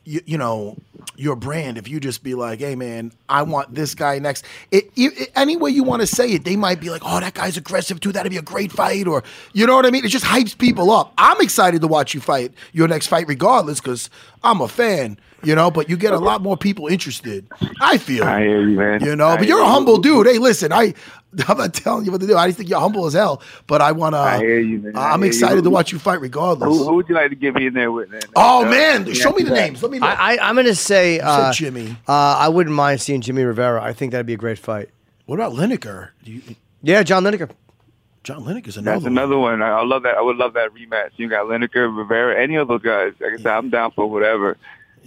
You, you know your brand. If you just be like, "Hey, man, I want this guy next." It, it, it- any way you want to say it, they might be like, "Oh, that guy's aggressive too. That'd be a great fight," or you know what I mean. It just hypes people up. I'm excited to watch you fight your next fight, regardless, because I'm a fan. You know, but you get a lot more people interested. I feel. I hear you, man. You know, I but you're a you. humble dude. Hey, listen, I, I'm not telling you what to do. I just think you're humble as hell. But I want to. I hear you, man. I I'm hear you. excited to watch you fight, regardless. Who, who would you like to get me in there with? Man? Oh Uh, man, yeah, show me the names. Let me know. I, I I'm gonna say uh, Jimmy. Uh, I wouldn't mind seeing Jimmy Rivera. I think that'd be a great fight. what about Lineker? Do you, Yeah, John Lineker. John Lineker's another. That's another one. I, I love that. I would love that rematch. You got Lineker, Rivera, any of those guys. Like I said, I'm down for whatever.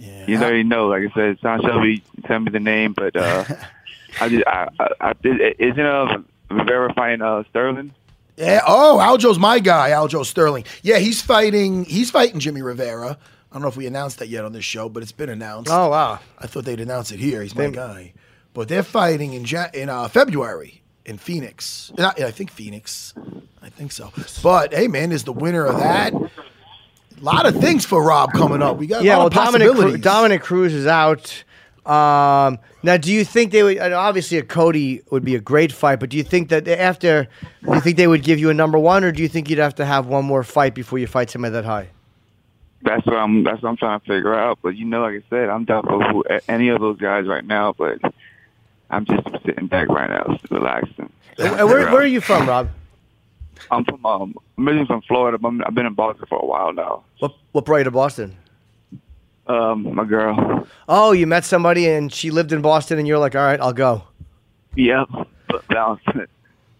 Yeah. You already know. Like I said, Sean Shelby sent me the name, but uh, I just I, I, I isn't uh, Rivera fighting uh, Sterling. Yeah. Oh, Aljo's my guy, Aljo Sterling. Yeah, he's fighting. He's fighting Jimmy Rivera. I don't know if we announced that yet on this show, but it's been announced. Oh wow. I thought they'd announce it here. He's my They- guy. But they're fighting in Jan- in uh, February in Phoenix. And I, I think Phoenix. I think so. But hey, man, is the winner of that? A lot of things for Rob coming up. We got a Yeah, well, of Dominic Cru- possibilities. Dominic Cruz is out. Um, now, do you think they would? and Obviously, a Cody would be a great fight, but do you think that after, do you think they would give you a number one, or do you think you'd have to have one more fight before you fight somebody that high? That's what I'm. That's what I'm trying to figure out. But you know, like I said, I'm doubtful for who, any of those guys right now. But I'm just sitting back right now, just relaxing. And where, where are you from, Rob? I'm from um, I'm originally from Florida. But I'm, I've been in Boston for a while now. What what brought you to Boston? Um, my girl. Oh, you met somebody and she lived in Boston, and you're like, all right, I'll go. Yep, but balancing it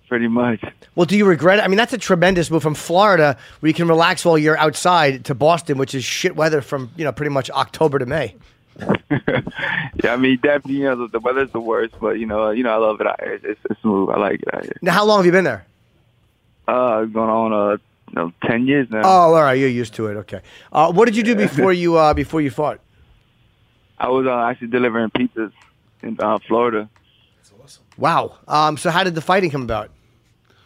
pretty much. Well, do you regret it? I mean, that's a tremendous move from Florida, where you can relax while you're outside, to Boston, which is shit weather from you know pretty much October to May. Yeah, I mean, definitely, you know, the, the weather's the worst, but you know, you know, I love it out here. It's, it's smooth. I like it out here. Now, how long have you been there? Uh, going on uh, you know, ten years now. Oh, all right, you're used to it. Okay. Uh, what did you do before you uh, before you fought? I was uh, actually delivering pizzas in uh, Florida. Wow. Um, so how did the fighting come about?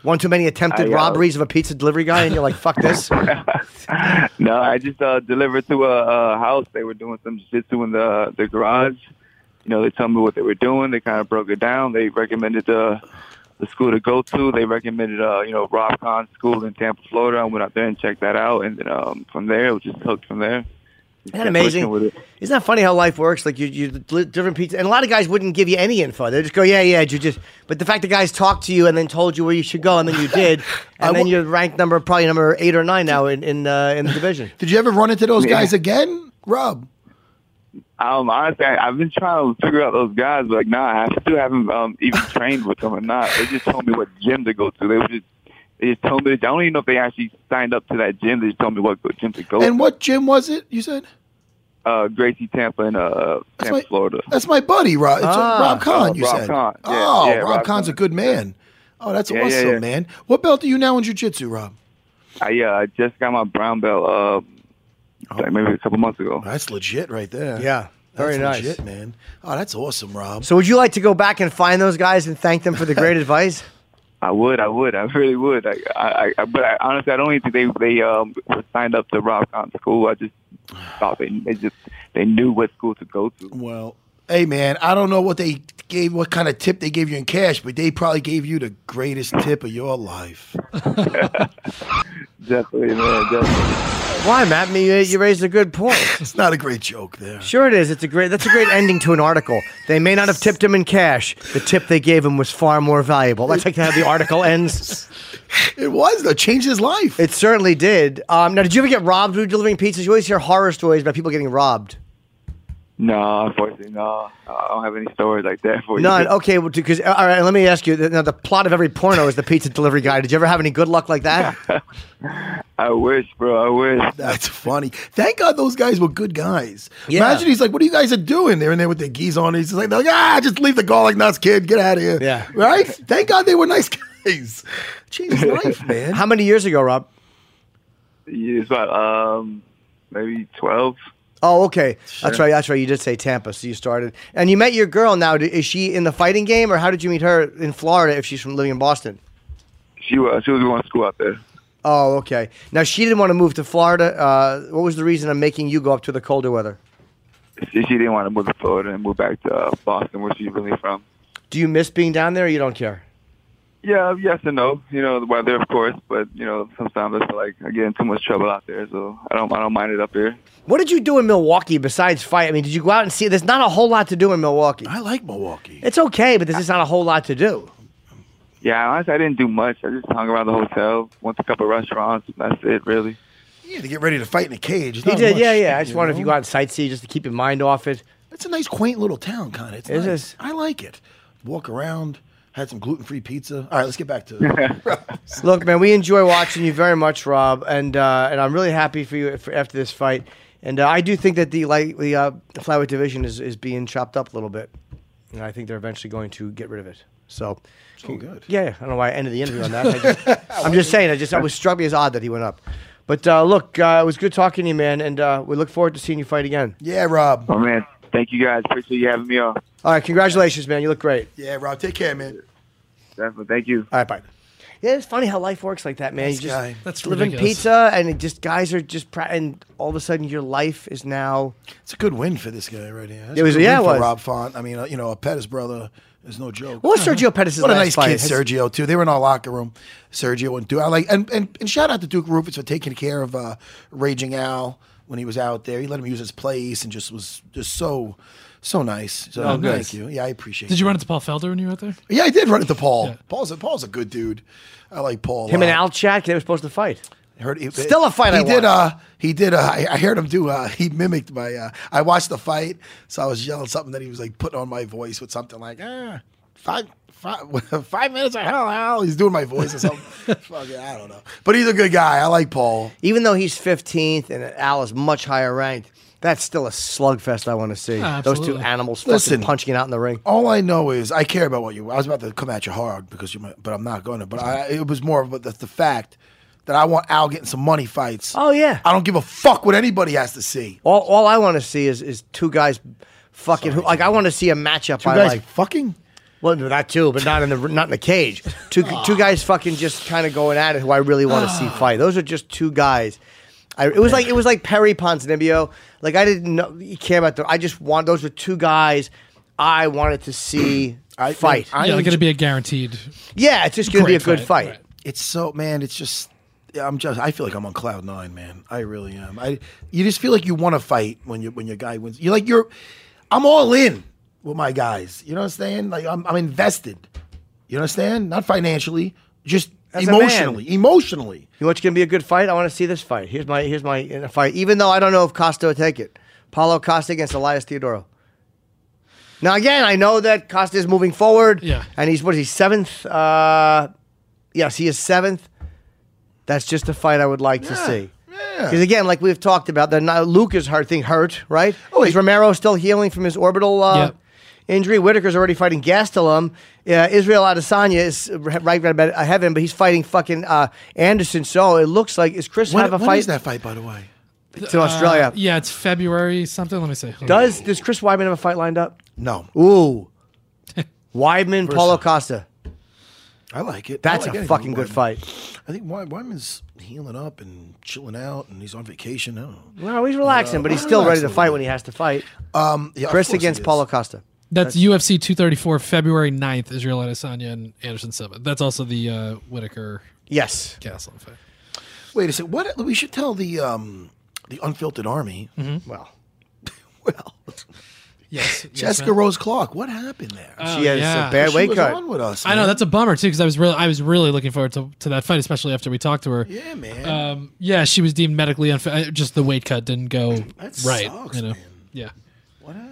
One too many attempted I, uh, robberies of a pizza delivery guy, and you're like, "Fuck this." no, I just uh, delivered to a, a house. They were doing some jiu-jitsu in the the garage. You know, they told me what they were doing. They kind of broke it down. They recommended the the school to go to. They recommended, uh, you know, Rob Kahn School in Tampa, Florida. I went out there and checked that out, and then um, from there, it was just hooked from there. Isn't that amazing? With it. Isn't that funny how life works? Like you, you different pizza, and a lot of guys wouldn't give you any info. They just go, "Yeah, yeah," you just. But the fact the guys talked to you and then told you where you should go, and then you did, and then you're ranked number probably number eight or nine now in in, uh, in the division. Did you ever run into those Yeah. guys again, Rob? Um, honestly, I, I've been trying to figure out those guys, but like, nah, I still haven't um, even trained with them or not. They just told me what gym to go to. They were just, they just told me. I don't even know if they actually signed up to that gym. They just told me what gym to go. To. And to. what gym was it? You said Uh, Gracie Tampa in uh, Tampa, my- Florida. that's my buddy, Rob. It's uh, Ah. Rob Kahn. Oh, you Rob said. Kahn. Yeah, oh, yeah, Rob, Rob Kahn's a good man. Oh, that's Yeah, yeah, awesome, yeah. man. What belt are you now in jiu-jitsu, Rob? I yeah, uh, just got my brown belt uh, like maybe a couple months ago. That's legit right there. Yeah, very That's nice. legit, man. Oh, that's awesome, Rob. So, would you like to go back and find those guys and thank them for the great advice? I would, I would, I really would. Like, I, I, but I, honestly, I don't even think they they um were signed up to Rob Kahn School. I just thought they they just they knew what school to go to. Well, hey, man, I don't know what they gave, what kind of tip they gave you in cash, but they probably gave you the greatest tip of your life. Definitely, man. Definitely. Why, Matt? Me, you, you raised a good point. It's not a great joke there. Sure, it is. It's a great. That's a great ending to an article. They may not have tipped him in cash. The tip they gave him was far more valuable. That's like how the article ends. It was though. Changed his life. It certainly did. Um, now, did you ever get robbed when you were delivering pizzas? You always hear horror stories about people getting robbed. No, unfortunately, no. I don't have any stories like that for you. None. you. Okay, because all right. Let me ask you. Now, the plot of every porno is the pizza delivery guy. Did you ever have any good luck like that? I wish, bro. I wish. That's funny. Thank God those guys were good guys. Yeah. Imagine he's like, "What are you guys are doing?" They're in there with their geese on. He's like, they're like, "Ah, just leave the garlic nuts, kid. Get out of here." Yeah. Right. Thank God they were nice guys. Changed life, man. How many years ago, Rob? Yeah, It's about um maybe twelve. Oh, okay. That's right. That's right. You did say Tampa, so you started, and you met your girl. Now, is she in the fighting game, or how did you meet her in Florida? If she's from living in Boston. She was she was going to school out there. Oh, okay. Now she didn't want to move to Florida. Uh, what was the reason of making you go up to the colder weather? She, she didn't want to move to Florida and move back to uh, Boston, where she's really from. Do you miss being down there? or You don't care. Yeah, yes and no. You know the weather, of course, but you know sometimes I feel like I get in too much trouble out there, so I don't I don't mind it up here. What did you do in Milwaukee besides fight? I mean, did you go out and see? There's not a whole lot to do in Milwaukee. I like Milwaukee. It's okay, but there's just not a whole lot to do. Yeah, honestly, I didn't do much. I just hung around the hotel, went to a couple of restaurants. That's it, really. Yeah, to get ready to fight in a cage. He did, much, yeah, yeah. I just wondered if you go out and sightsee just to keep your mind off it. It's a nice, quaint little town, kind of. It's It nice. is. I like it. Walk around, Had some gluten free pizza. All right, let's get back to. Look, man, we enjoy watching you very much, Rob, and uh, and I'm really happy for you for, after this fight. And uh, I do think that the light the, uh, flyweight division is, is being chopped up a little bit, and I think they're eventually going to get rid of it. So, So good. yeah, yeah. I don't know why I ended the interview on that. I just, I'm just saying. I just I was struck me as odd that he went up. But uh, look, uh, it was good talking to you, man, and uh, we look forward to seeing you fight again. Yeah, Rob. Oh man, thank you guys. Appreciate you having me on. All right, congratulations, man. You look great. Yeah, Rob. Take care, man. Definitely. Thank you. All right, bye. Yeah, it's funny how life works like that, man. Nice you just guy. That's living ridiculous. pizza, and it just guys are just pra- and all of a sudden your life is now. It's a good win for this guy right here. That's It was- a good yeah, win it for was. Rob Font. I mean, uh, you know, a Pettis brother is no joke. What was Sergio Pettis' is What a last nice fight? kid, His- Sergio too. They were in our locker room. Sergio and Duke. I like and, and and shout out to Duke Roufus for taking care of uh, Raging Al when he was out there. He let him use his place and just was just so so nice. So Oh, good. thank you. Yeah, I appreciate. It. Did you it. run into Paul Felder when you were out there? Yeah, I did run into Paul. Yeah. Paul's a, Paul's a good dude. I like Paul. a Him and. Al chat. They were supposed to fight. I Heard he, Still a fight He I did. watched. Uh, he did. Uh, I, I heard him do. Uh, he mimicked my. Uh, I watched the fight, so I was yelling something that he was like putting on my voice with something like ah, five, five, five minutes of hell, hell. He's doing my voice or something. Fuck yeah, I don't know. But he's a good guy. I like Paul. Even though he's 15th and Al is much higher ranked, that's still a slugfest I want to see. Ah, Those two absolutely. animals fucking Listen. punching it out in the ring. All I know is I care about what you. I was about to come at you hard because you, might, but I'm not going to. But I, it was more about the, the fact that I want Al getting some money fights. Oh yeah. I don't give a fuck what anybody has to see. All, all I want to see is is two guys fucking who like I want to see a matchup You I guys like. fucking. Well, no, that too, but not in the not in the cage. Two two guys fucking just kind of going at it. Who I really want to see fight. Those are just two guys. I, it was like it was like Perry Ponzinibbio. Like I didn't know care about them. I just want those were two guys I wanted to see I- fight. I yeah, like enjoy- it'd be a guaranteed. yeah, it's just gonna be a good fight. right. It's so man. It's just I'm just. I feel like I'm on cloud nine, man. I really am. I you just feel like you want to fight when you when your guy wins. You're like you're. I'm all in with my guys. You know what I'm saying? Like I'm I'm invested. You understand? Not financially, just As a man. emotionally. Emotionally. You know what's gonna be a good fight? I want to see this fight. Here's my here's my uh, fight. Even though I don't know if Costa will take it, Paulo Costa against Elias Theodorou. Now again, I know that Costa is moving forward. Yeah. and he's what is he seventh? Uh, yes, he is seventh. That's just a fight I would like to see. Because again, like we've talked about, the now Luke is hurt, thing hurt, right? Oh, is Romero still healing from his orbital uh, Yep. Injury? Whittaker's already fighting Gastelum. Uh, Israel Adesanya is right right about ahead of him, but he's fighting fucking uh, Anderson. So it looks like is Chris When, have a when fight is that fight, by the way? to Australia? Uh, yeah, it's February something. Let me see. Does does Chris Weidman have a fight lined up? No, Ooh, Weidman, Paulo Costa. I like it. That's like a fucking good Weidman. fight. I think Wy- Weidman's healing up and chilling out, and he's on vacation. I don't know. Well, he's relaxing, but he's I'm still ready to fight little when he has to fight. Um, yeah, Chris against. Paulo Costa. That's, UFC 234, February 9th, Israel Adesanya and Anderson Silva. That's also the uh, Whittaker Yes. Castle fight. Wait a second. What we should tell the um the unfiltered army. Well, Well, Yes. yes, Jessica man. Rose Clark. What happened there? she has yeah. a bad weight cut. on with us. I know that's a bummer too because I was really I was really looking forward to, to that fight, especially after we talked to her. yeah, man. Um, yeah, she was deemed medically unfit. Just the weight cut didn't go That right. sucks, you know. man. Yeah.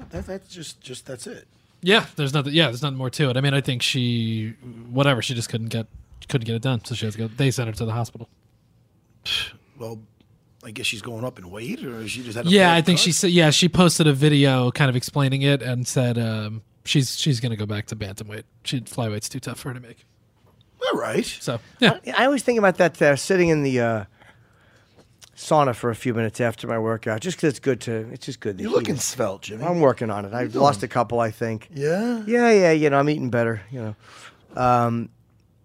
What? hap- That, that's just just that's it. Yeah. There's nothing. Yeah. There's nothing more to it. I mean, I think she, whatever, she just couldn't get couldn't get it done, so she has to go. They sent her to the hospital. Well, I guess she's going up in weight, or she just had. A Yeah, I think cut? she said. Yeah, she posted a video kind of explaining it and said um, she's she's gonna go back to bantamweight. She flyweight's too tough for her to make. All right. So yeah, I always think about that uh, sitting in the uh, sauna for a few minutes after my workout, just because it's good to. It's just good. to You're heat looking svelte, Jimmy. I'm working on it. I've lost a couple, I think. yeah. Yeah, yeah. You know, I'm eating better. You know, um,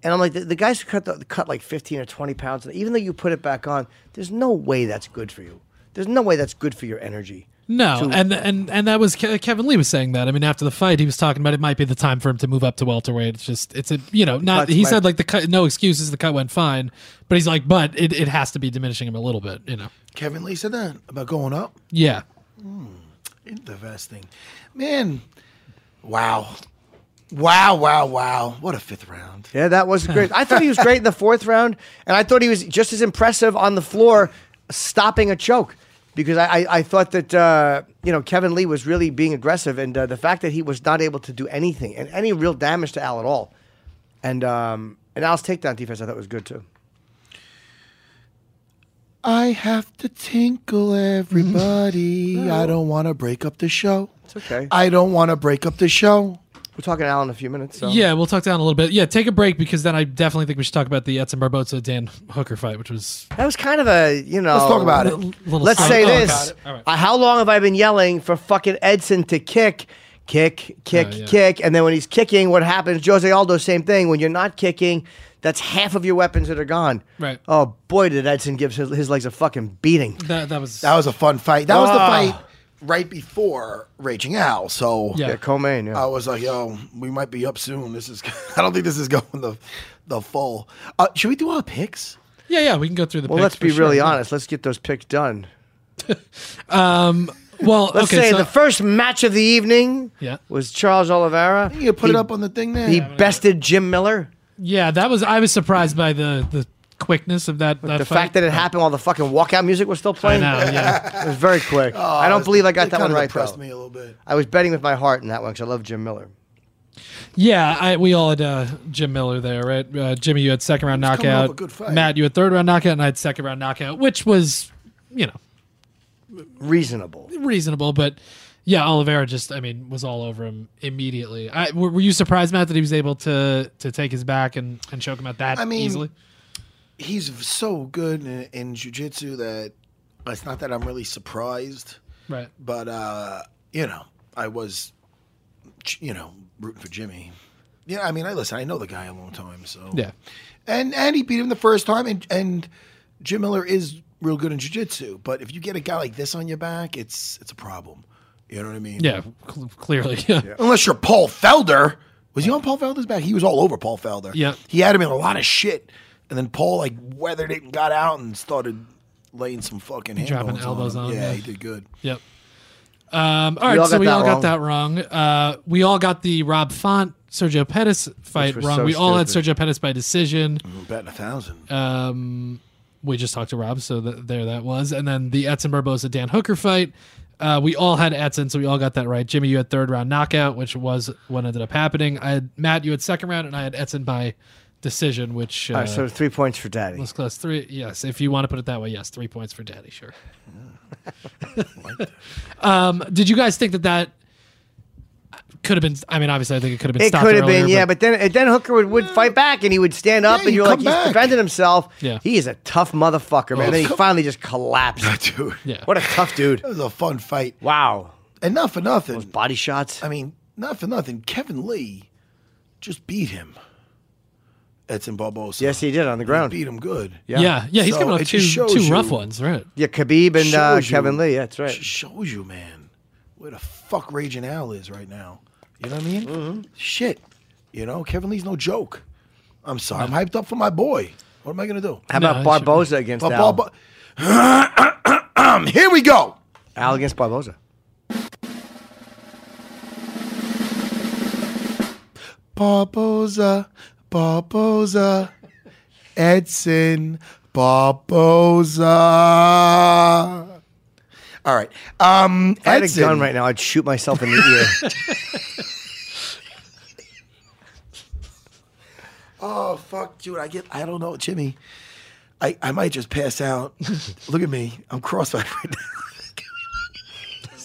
and I'm like the, the guys who cut the, cut like 15 or 20 pounds. Even though you put it back on, there's no way that's good for you. There's no way that's good for your energy. No, to- and and and that was Ke- Kevin Lee was saying that. I mean, after the fight, he was talking about it might be the time for him to move up to welterweight. It's just it's a you know not. Cuts He might- said like the cut, no excuses. The cut went fine, but he's like, but it, it has to be diminishing him a little bit. You know. Kevin Lee said that about going up. Yeah. Hmm, interesting, man. Wow, wow, wow, wow. What a fifth round. Yeah, that was great. I thought he was great in the fourth round, and I thought he was just as impressive on the floor, stopping a choke. Because I, I, thought that uh, you know Kevin Lee was really being aggressive, and uh, the fact that he was not able to do anything and any real damage to Al at all, And um, and Al's takedown defense I thought was good too. I have to tinkle everybody. I don't want to break up the show. It's okay. I don't want to break up the show. We're talking to Al in a few minutes. So. Yeah, we'll talk down a little bit. Yeah, take a break because then I definitely think we should talk about the Edson Barboza Dan Hooker fight, which was That was kind of a, you know. Let's talk about it. little Let's say oh, this. got it. All right. Uh, how long have I been yelling for fucking Edson to kick, kick, kick, Oh, yeah. kick? And then when he's kicking, what happens? Jose Aldo, same thing. When you're not kicking, that's half of your weapons that are gone. Right. Oh, boy, did Edson give his, his legs a fucking beating. That that was That was a fun fight. That was the Ah. fight right before Raging Al. So Yeah. Yeah, co-main, yeah. I was like, yo, we might be up soon. This is. I don't think this is going the the full. Uh, should we do our picks? yeah yeah. We can go through the. well, picks let's be sure. really honest. Let's get those picks done. um. Well, Let's okay, say so, the first match of the evening Yeah. was Charles Oliveira. You put He- it up on the thing there. He bested Jim Miller. yeah, that was. I was surprised by the the quickness of that. that the fight. fact that it happened while the fucking walkout music was still I playing. know. Yeah. It was very quick. I don't believe I got that one right Impressed though. me a little bit. I was betting with my heart in that one because I love Jim Miller. Yeah, I, we all had uh, Jim Miller there, right? Uh, Jimmy, you had second round coming knockout. a good fight. Matt, you had third round knockout, and I had second round knockout, which was, you know, Reasonable. reasonable. But yeah, Oliveira just, I mean, was all over him immediately. I, were, were you surprised, Matt, that he was able to to take his back and, and choke him out that I mean, easily? He's so good in, in jujitsu that it's not that I'm really surprised, Right. but uh, you know, I was, you know, rooting for Jimmy. Yeah, I mean, I listen. I know the guy a long time, so Yeah. and and he beat him the first time, and and Jim Miller is real good in jiu-jitsu. But if you get a guy like this on your back, it's it's a problem. You know what I mean? Yeah, cl- clearly. Yeah. Unless you're Paul Felder. Was he on Paul Felder's back? He was all over Paul Felder. Yeah. He had him in a lot of shit. And then Paul like weathered it and got out and started laying some fucking hand Dropping bones elbows on on him. him, Yeah, yeah. he did good. Yep. Um, all right, all so got we that all wrong. got that wrong. Uh, we all got the Rob Font Sergio Pettis fight was wrong. so we all had stupid. Sergio Pettis by decision. I'm betting a thousand. Um, we just talked to Rob, so th- there that was. And then the Edson Barboza Dan Hooker fight. Uh, we all had Edson, so we all got that right. Jimmy, you had third round knockout, which was what ended up happening. I had Matt, you had second round, and I had Edson by decision, which uh, All right, so three points for Daddy. was close. Three, yes, if you want to put it that way, yes, three points for Daddy, sure. um, did you guys think that that could have been? I mean, obviously, I think it could have been. It stopped could have been, yeah, but then then Hooker would, would fight back and he would stand up Yeah, and you you're like, come he's defending himself. Yeah. He is a tough motherfucker, man. Oh, and then he finally just collapsed. Dude. yeah, What a tough dude. That was a fun fight. Wow. Enough for nothing. Body shots. I mean, not for nothing. Kevin Lee just beat him. Edson Barboza. Yes, he did on the ground. He beat him good. yeah, yeah. yeah he's So coming off two two rough you- ones, right? Yeah, Khabib and uh, Shows you- Kevin Lee. That's right. Just shows you, man, where the fuck Raging Al is right now. You know what I mean? Mm-hmm. Shit. You know, Kevin Lee's no joke. I'm sorry. I'm hyped up for my boy. What am I gonna do? How No, about it should against But Al? Barbo- Here we go. Al against Barbosa. Barboza, Barboza, Edson, Barboza. All right. Um, If I had a gun right now, I'd shoot myself in the ear. Oh fuck, dude! I get. I don't know, Jimmy. I I might just pass out. Look at me. I'm cross-eyed right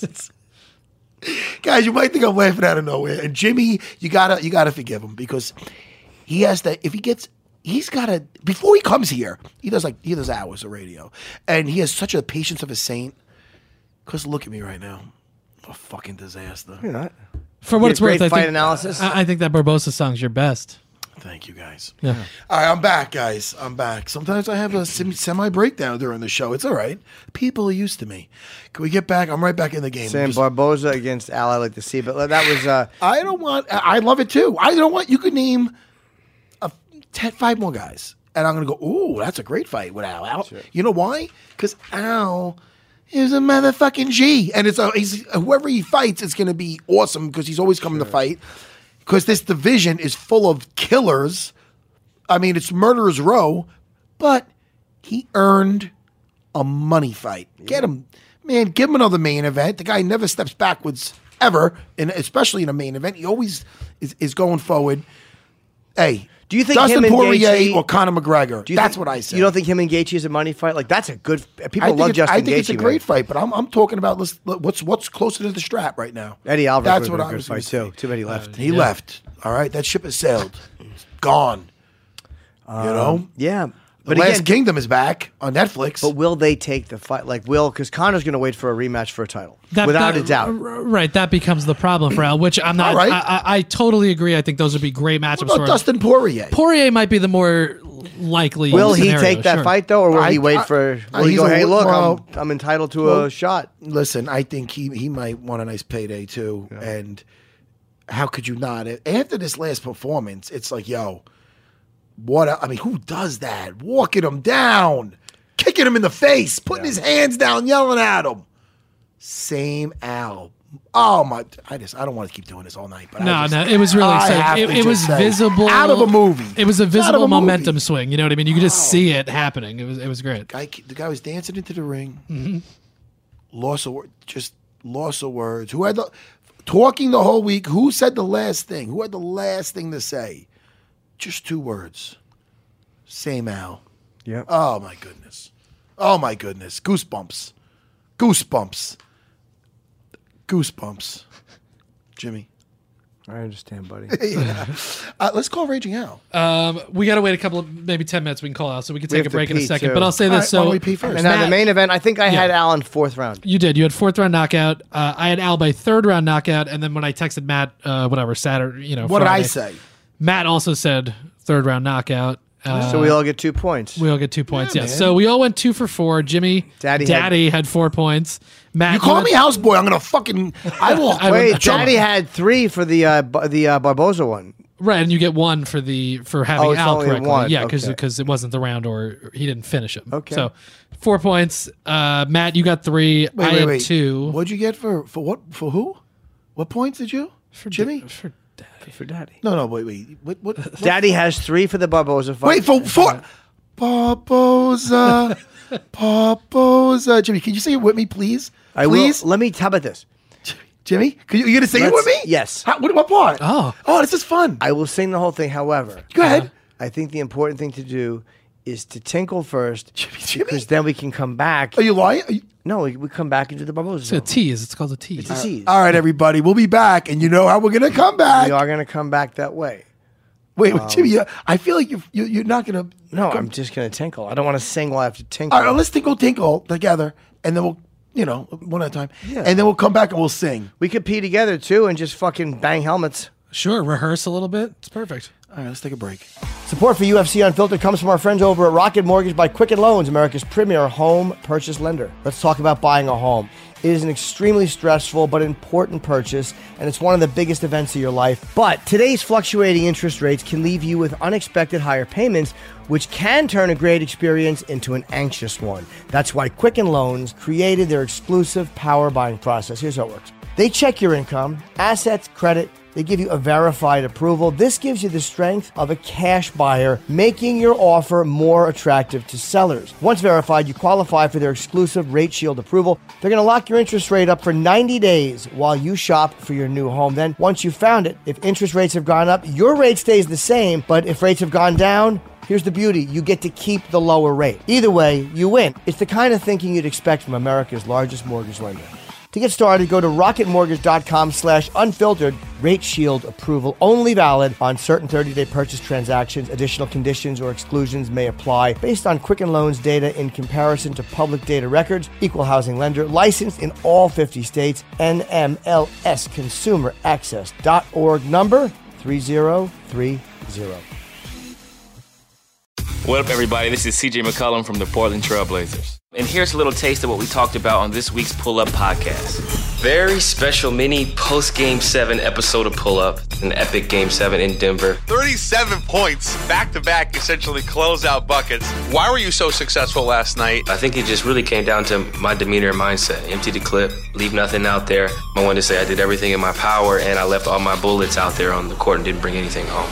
now. Guys, you might think I'm laughing out of nowhere. And Jimmy, you gotta you gotta forgive him because he has to. If he gets, he's gotta before he comes here. He does like he does hours of radio, and he has such a patience of a saint. Cause look at me right now, a fucking disaster. You're not. For what Be a it's worth, I fight think, analysis. I, I think that Barboza song's your best. Thank you, guys. Yeah. All right, I'm back, guys. I'm back. Sometimes I have a semi breakdown during the show. It's all right. People are used to me. Can we get back? I'm right back in the game. Sam Just- Barboza against Al, I like to see, but that was uh, I don't want. I I love it too. I don't want. You could name a, ten, five more guys, and I'm gonna go. Ooh, that's a great fight with Al. Al. You know why? Because Al is a motherfucking G, and it's a he's whoever he fights, it's gonna be awesome because he's always coming to fight. Because this division is full of killers. I mean, it's murderers row, but he earned a money fight. Get him, man. Give him another main event. The guy never steps backwards ever, and especially in a main event, he always is, is going forward. Hey, Do you think Dustin him and Poirier Gaethje- or Conor McGregor? That's think- what I say. You don't think him and Gaethje is a money fight? Like that's a good. People love Justin I think it's a great man. fight, but I'm, I'm talking about let's- what's what's closer to the strap right now. Eddie Alvarez That's what I was fight, too. Too bad he uh, left. He left. All right, that ship has sailed. It's gone. you um, know, Yeah, the but Last again, Kingdom is back on Netflix. but will they take the fight? Like, will because Conor's going to wait for a rematch for a title That- without that- a doubt. Right, that becomes the problem for Al, which I'm not. All right. I, I, I totally agree. I think those would be great matchups what about for him. Dustin Poirier? Poirier might be the more likely. Will he scenario, take that sure. fight though, or will I- he wait I- for? I- Will he go? a- Hey, look, well- I'm I'm entitled to well, a shot. Listen, I think he he might want a nice payday too. And how could you not? After this last performance, it's like, yo, what? a- I mean, who does that? Walking him down, kicking him in the face, putting his hands down, yelling at him. Same Al. Oh my! I just I don't want to keep doing this all night. But No, just- no, it was really exciting. It, it was say, visible out of a movie. It was a visible a movie. momentum swing. You know what I mean? You could just see it happening. It was it was great. guy, the guy was dancing into the ring. Mm-hmm. Loss of word, just loss of words. Who had the talking the whole week? Who said the last thing? Who had the last thing to say? Just two words. Same Al. Yeah. Oh my goodness. Oh my goodness. Goosebumps. Goosebumps. Goosebumps. Jimmy. I understand, buddy. Yeah. Uh, let's call Raging Al. Um, we got to wait a couple of maybe ten minutes. We can call out, so we can take have a break in a second. too. But I'll say this: right, so why don't we pee first? And now the main event, I think I had Yeah. Al in fourth round. You did. You had fourth round knockout. Uh, I had Al by third round knockout, and then when I texted Matt, uh, whatever Saturday, you know, What did I say? Matt also said third round knockout. Uh, so we all get two points. we all get two points. Yeah, yes. man. So we all went two for four. Jimmy, Daddy had- Daddy had, four points. Matt, You call had- me houseboy, I'm gonna fucking. I will. I Wait, Sure. Daddy had three for the uh, Bar- the uh, Barboza one. right, and you get one for the for having Oh, Al correctly. one. Yeah, because Okay. it wasn't the round or he didn't finish him. Okay. So four points. Uh, Matt, you got three. Wait, I wait, had wait. two. What'd you get for for what for who? What points did you? For Jimmy? For For Daddy. No, no, wait, wait. What? What? what- Daddy has three for the Barboza fight. Wait for for Barboza, Barboza. Jimmy, can you say it with me, please? I please, will. Let me. How about this? Jimmy. Can you, you gonna sing it with me? Yes. How, what, what part? Oh. oh, this is fun. I will sing the whole thing. However, Go ahead. Uh, I think the important thing to do is to tinkle first, Jimmy, Jimmy. because then we can come back. Are you lying? Are you- no, we, we come back into the Barboza. It's a zone. tease. It's called a tease. It's a tease. All right, everybody, we'll be back, and you know how we're gonna come back. We are going to come back that way. Wait, wait, um, Jimmy. you- I feel like you, you you're not gonna. No, come- I'm just going to tinkle. I don't want to sing while I have to tinkle. All right, let's tinkle tinkle together, and then we'll, you know, one at a time, Yeah. and then we'll come back and we'll sing. we could pee together too and just fucking bang helmets. Sure, rehearse a little bit. It's perfect. All right, let's take a break. Support for UFC Unfiltered comes from our friends over at Rocket Mortgage by Quicken Loans, America's premier home purchase lender. Let's talk about buying a home. It is an extremely stressful but important purchase, and it's one of the biggest events of your life. But today's fluctuating interest rates can leave you with unexpected higher payments, which can turn a great experience into an anxious one. That's why Quicken Loans created their exclusive power buying process. Here's how it works. They check your income, assets, credit, they give you a verified approval. This gives you the strength of a cash buyer, making your offer more attractive to sellers. Once verified, you qualify for their exclusive Rate Shield approval. They're going to lock your interest rate up for 90 days while you shop for your new home. Then, once you've found it, if interest rates have gone up, your rate stays the same, but if rates have gone down, Here's the beauty you get to keep the lower rate. Either way, you win. It's the kind of thinking you'd expect from America's largest mortgage lender. To get started, go to rocketmortgage.com slash unfiltered. Rate shield approval only valid on certain 30-day purchase transactions. Additional conditions or exclusions may apply based on Quicken Loans data in comparison to public data records. Equal housing lender. Licensed in all 50 states. NMLS NMLSconsumeraccess.org number 3030. What up, everybody? This is CJ McCollum from the Portland Trailblazers. And here's a little taste of what we talked about on this week's Pull Up podcast. Very special mini post Game 7 episode of Pull Up, an epic Game 7 in Denver. 37 points, back to back, essentially closeout buckets. Why were you so successful last night? I think it just really came down to my demeanor and mindset. Empty the clip, leave nothing out there. I wanted to say I did everything in my power and I left all my bullets out there on the court and didn't bring anything home.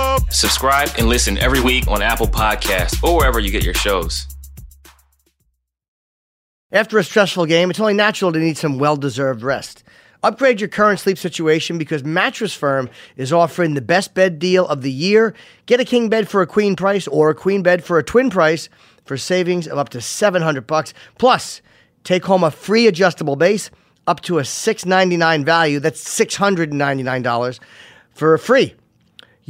subscribe and listen every week on Apple Podcasts or wherever you get your shows. After a stressful game, it's only natural to need some well deserved rest. Upgrade your current sleep situation because Mattress Firm is offering the best bed deal of the year. Get a king bed for a queen price or a queen bed for a twin price for savings of up to 700 bucks. Plus, take home a free adjustable base up to a 699 value. That's $699 for free.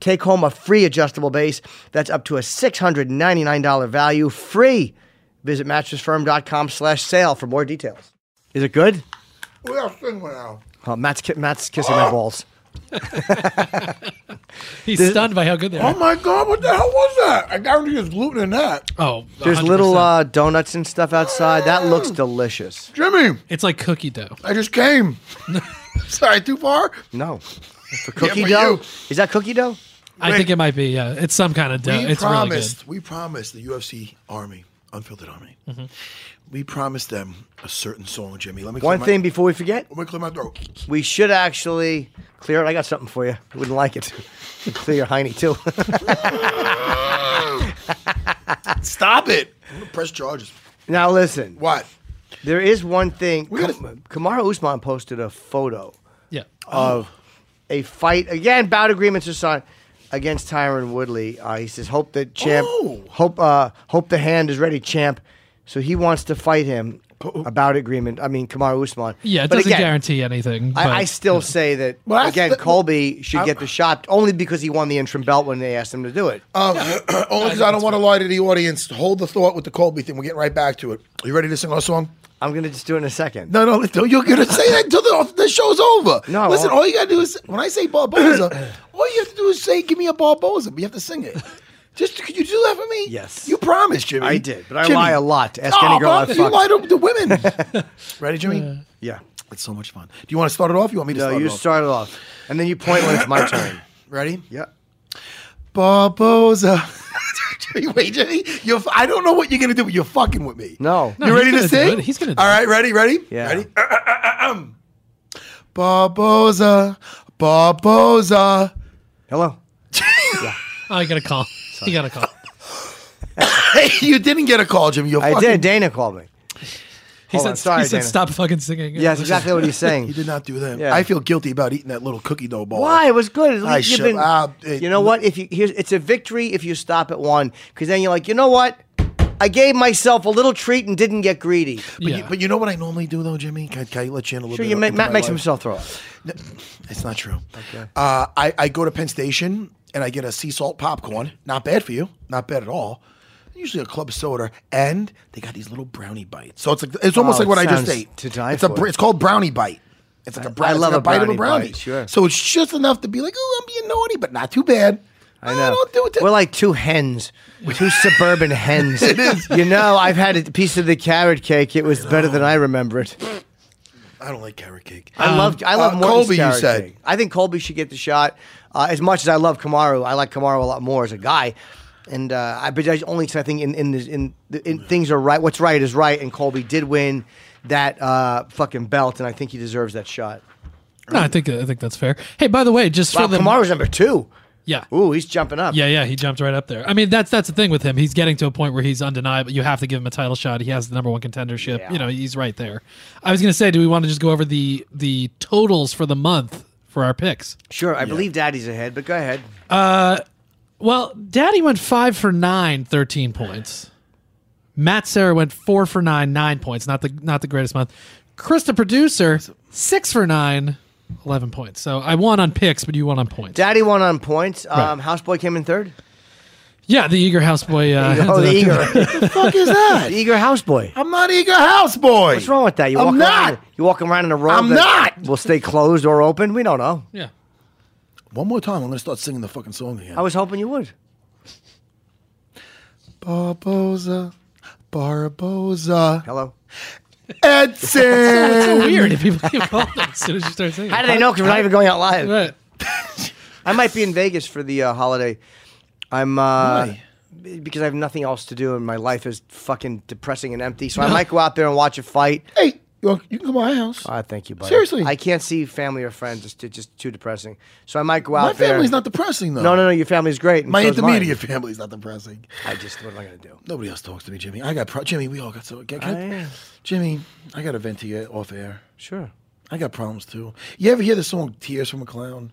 Take home a free adjustable base that's up to a $699 value free. Visit mattressfirm.com slash sale for more details. Is it good? We are singing now. Oh, Matt's, ki- Matt's kissing my balls. He's stunned by how good they are. Oh my god, what the hell was that? I guarantee there's gluten in that. Oh, There's 100%. little uh, donuts and stuff outside. That looks delicious. Jimmy, It's like cookie dough. I just came. Sorry, too far? No. For cookie for dough? you. Is that cookie dough? I think it might be. Yeah, it's some kind of dough. we It's promised, we promised the UFC Army, Unfiltered Army, really good. we promised them a certain song, Jimmy. Let me One thing My, before we forget, let me clear my throat. we should actually clear it. I got something for you. You wouldn't like it. clear your hiney, too. Stop it. I'm gonna press charges. now, listen. What? There is one thing. Gotta- Kam- Kamaru Usman posted a photo Yeah. of oh. A fight again. Bout agreements are signed against Tyron Woodley. Uh, he says, "Hope that champ, Oh. hope, uh, hope the hand is ready, champ." So he wants to fight him. about agreement. I mean, Kamaru Usman. Yeah, it but doesn't again, guarantee anything. But, I, I still say that Well, again. the- Colby should I- get the shot only because he won the interim belt when they asked him to do it. Um, only because I don't want to lie to the audience. Hold the thought with the Colby thing. We're getting right back to it. Are you ready to sing our song? I'm gonna just do it in a second. No, no, don't- you're gonna say that until the, the show's over. No, listen. All you gotta do is when I say Barboza, all you have to do is say, "Give me a Barboza," but you have to sing it. Just could you do that for me? Yes. You promised, Jimmy. I did, but I Jimmy. lie a lot. Ask Oh, any girl I've you fucked. lie to the women. ready, Jimmy? Yeah. It's so much fun. Do you want to start it off? You want me to No, start you it off? start it off, and then you point when it's my turn. Ready? Yeah. Barboza. Jimmy, wait, Jimmy. You're, I don't know what you're gonna do, but you're fucking with me. No. No, you he's ready to gonna do sing? it. He's gonna do All it. right, ready, ready? Yeah. Ready? Barboza, Barboza. Hello. Oh, you got a call. You got a call. Hey, you didn't get a call, Jimmy. You're I fucking, did. Dana called me. He Hold said, on. Sorry, he said Dana. stop fucking singing. Yeah, that's exactly what he's saying. He did not do that. Yeah. I feel guilty about eating that little cookie dough ball. Why? It was good. At I least you've should- been- uh, it- you know what? If you here's it's a victory if you stop at one, because then you're like, you know what? I gave myself a little treat and didn't get greedy. But, Yeah. you, but you know what I normally do though, Jimmy? Can, can I let you in a little Sure, bit? you make, into Matt my makes life? himself throw up. It's not true. Okay. Uh, I, I go to Penn Station and I get a sea salt popcorn. Not bad for you. Not bad at all. Usually a club soda, and they got these little brownie bites. So it's like it's almost Oh, like what I just ate. to die it's a for. br- it's called brownie bite. It's like a I brown, it's love like a bite of a brownie bite, sure. So it's just enough to be like, oh, I'm being naughty, but not too bad. I know. don't do it. To- We're like two hens, two suburban hens. It is. You know, I've had a piece of the carrot cake. It was better than I remember it. I don't like carrot cake. I love I love uh, Morton's Colby, you said. cake. I think Colby should get the shot. Uh, as much as I love Kamaru, I like Kamaru a lot more as a guy. And uh, I, but I only 'cause I think in in, this, in, in things are right. What's right is right, and Colby did win that uh, fucking belt, and I think he deserves that shot. No, I think I think that's fair. Hey, by the way, just Wow, for the Kamaru's number two. yeah. Ooh, he's jumping up. Yeah, yeah, he jumped right up there. I mean, that's that's the thing with him. He's getting to a point where he's undeniable. You have to give him a title shot. He has the number one contendership. Yeah. You know, he's right there. I was going to say, do we want to just go over the the totals for the month for our picks? Sure, I believe Daddy's ahead, but go ahead. Well, Daddy went five for nine, 13 points. Matt Serra went four for nine, nine points. Not the not the greatest month. Chris, the producer, six for nine, 11 points. So I won on picks, but you won on points. Daddy won on points. Um, Right. Houseboy came in third. Yeah, the eager houseboy. Uh, oh, the eager. What the fuck is that? the eager houseboy. I'm not eager houseboy. What's wrong with that? You I'm walk not. around. You walking around in a robe. I'm that not. Will stay closed or open. We don't know. yeah. One more time, I'm gonna start singing the fucking song again. I was hoping you would. Barboza, Barboza, Hello. Edson. It's so weird if people keep calling them as soon as you start singing. How do they know? Because we're not even going out live. Right. I might be in Vegas for the uh, holiday. I'm uh, Why? because I have nothing else to do, and my life is fucking depressing and empty. So I might go out there and watch a fight. Hey, you, want- you can come to my house. Ah, thank you, buddy. Seriously. I can't see family or friends. It's t- just too depressing. So I might go my out there. My family's not depressing though. No, no, no. Your family's great. and My so is mine. intermediate family's not depressing. I just what am I gonna do? Nobody else talks to me, Jimmy. I got pro- Jimmy. We all got so. Can, can- I. Jimmy, I got to vent to you off air. Sure. I got problems too. You ever hear the song "Tears from a Clown"?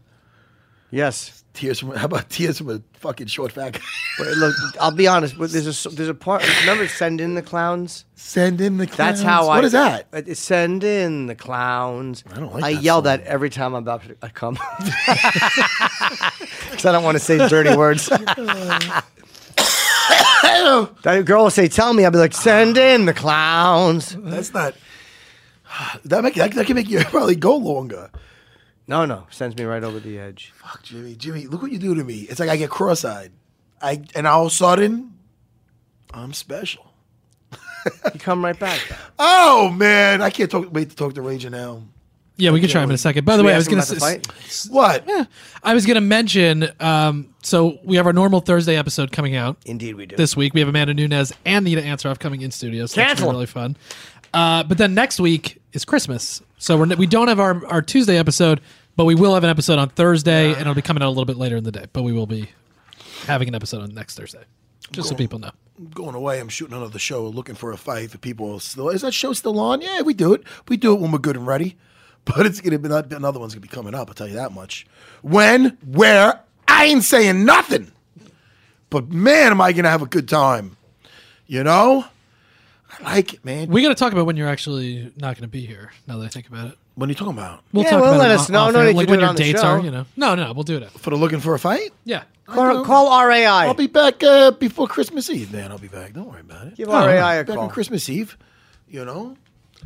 Yes. Tears from how about tears from a fucking short fat guy? But look, I'll be honest. But there's a there's a part. Remember, send in the clowns. Send in the clowns. That's how I. What is that? It's Send in the clowns. I don't like I that yell song. that every time I'm about to uh, come. Because I don't want to say dirty words. that girl will say, "Tell me." I'll be like, "Send in the clowns." That's not. That make that, that can make you probably go longer. No, no, sends me right over the edge. Fuck, Jimmy, Jimmy, look what you do to me. It's like I get cross-eyed. I and all of a sudden, I'm special. You come right back. Oh man, I can't talk. Wait to talk to Ranger now. Yeah, we can try him in a second. By the we way, I was going about the to fight? What? Yeah, I was going to mention. Um, so we have our normal Thursday episode coming out Indeed, we do. this week. We have Amanda Nunes and Nina Ansaroff coming in studio. So that's really fun. Uh, but then next week is Christmas, so we're, we don't have our, our Tuesday episode, but we will have an episode on Thursday, and it'll be coming out a little bit later in the day. But we will be having an episode on next Thursday, just so people know. Going away. I'm shooting another show, looking for a fight for people. Still, is that show still on? Yeah, we do it. We do it when we're good and ready. But it's gonna be not, another one's gonna be coming up. I'll tell you that much. When, where? I ain't saying nothing. But man, am I gonna have a good time? You know, I like it, man. We got to talk about when you're actually not going to be here. Now that I think about it, What are you talking about? we'll Yeah, talk well, about let it us know. off No air, need to like when your dates show. are. You know, no, no, we'll do it. For the looking for a fight? Yeah. Call, call RAI. I'll be back uh, before Christmas Eve, man. I'll be back. Don't worry about it. Give Oh, RAI a back call. on Christmas Eve, you know.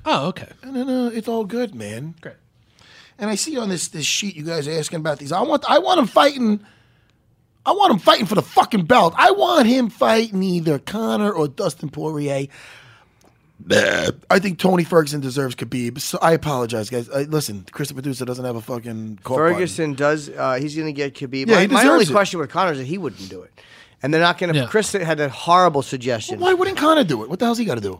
Oh, okay. And then uh, it's all good, man. Great. And I see on this this sheet you guys are asking about these. I want I want him fighting. I want him fighting for the fucking belt. I want him fighting either Conor or Dustin Poirier. Bleh. I think Tony Ferguson deserves Khabib. So I apologize, guys. Uh, listen, Chris the producer doesn't have a fucking cough button. Ferguson does. Uh, he's going to get Khabib. Yeah, my, he my only it. question with Conor is that he wouldn't do it, and they're not going to. Yeah. Chris had a horrible suggestion Why wouldn't Conor do it? What the hell's he got to do?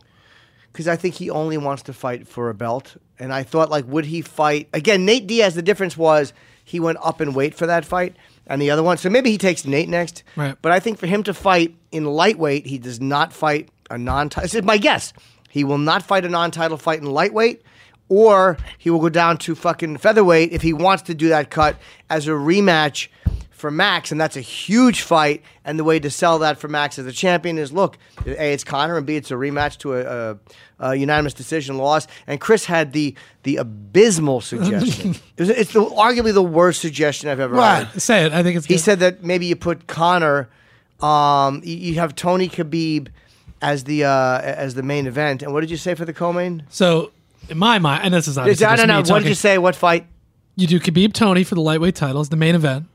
because I think he only wants to fight for a belt, and I thought like, would he fight again? Nate Diaz. The difference was he went up in weight for that fight, and the other one. So maybe he takes Nate next. Right. But I think for him to fight in lightweight, he does not fight a non-title. This is my guess. He will not fight a non-title fight in lightweight. Or he will go down to fucking featherweight if he wants to do that cut as a rematch for Max, and that's a huge fight. And the way to sell that for Max as a champion is look, A, it's Conor, and B, it's a rematch to a, a, a unanimous decision loss. And Chris had the the abysmal suggestion. it was, it's the, arguably the worst suggestion I've ever What? heard. Say it. I think it's. He good. said that maybe you put Connor, um, you, you have Tony Khabib as the uh, as the main event. And what did you say for the co-main? so. In my mind, and this is I obviously don't just know. What did you say? What fight? You do Khabib Tony for the lightweight title as the main event.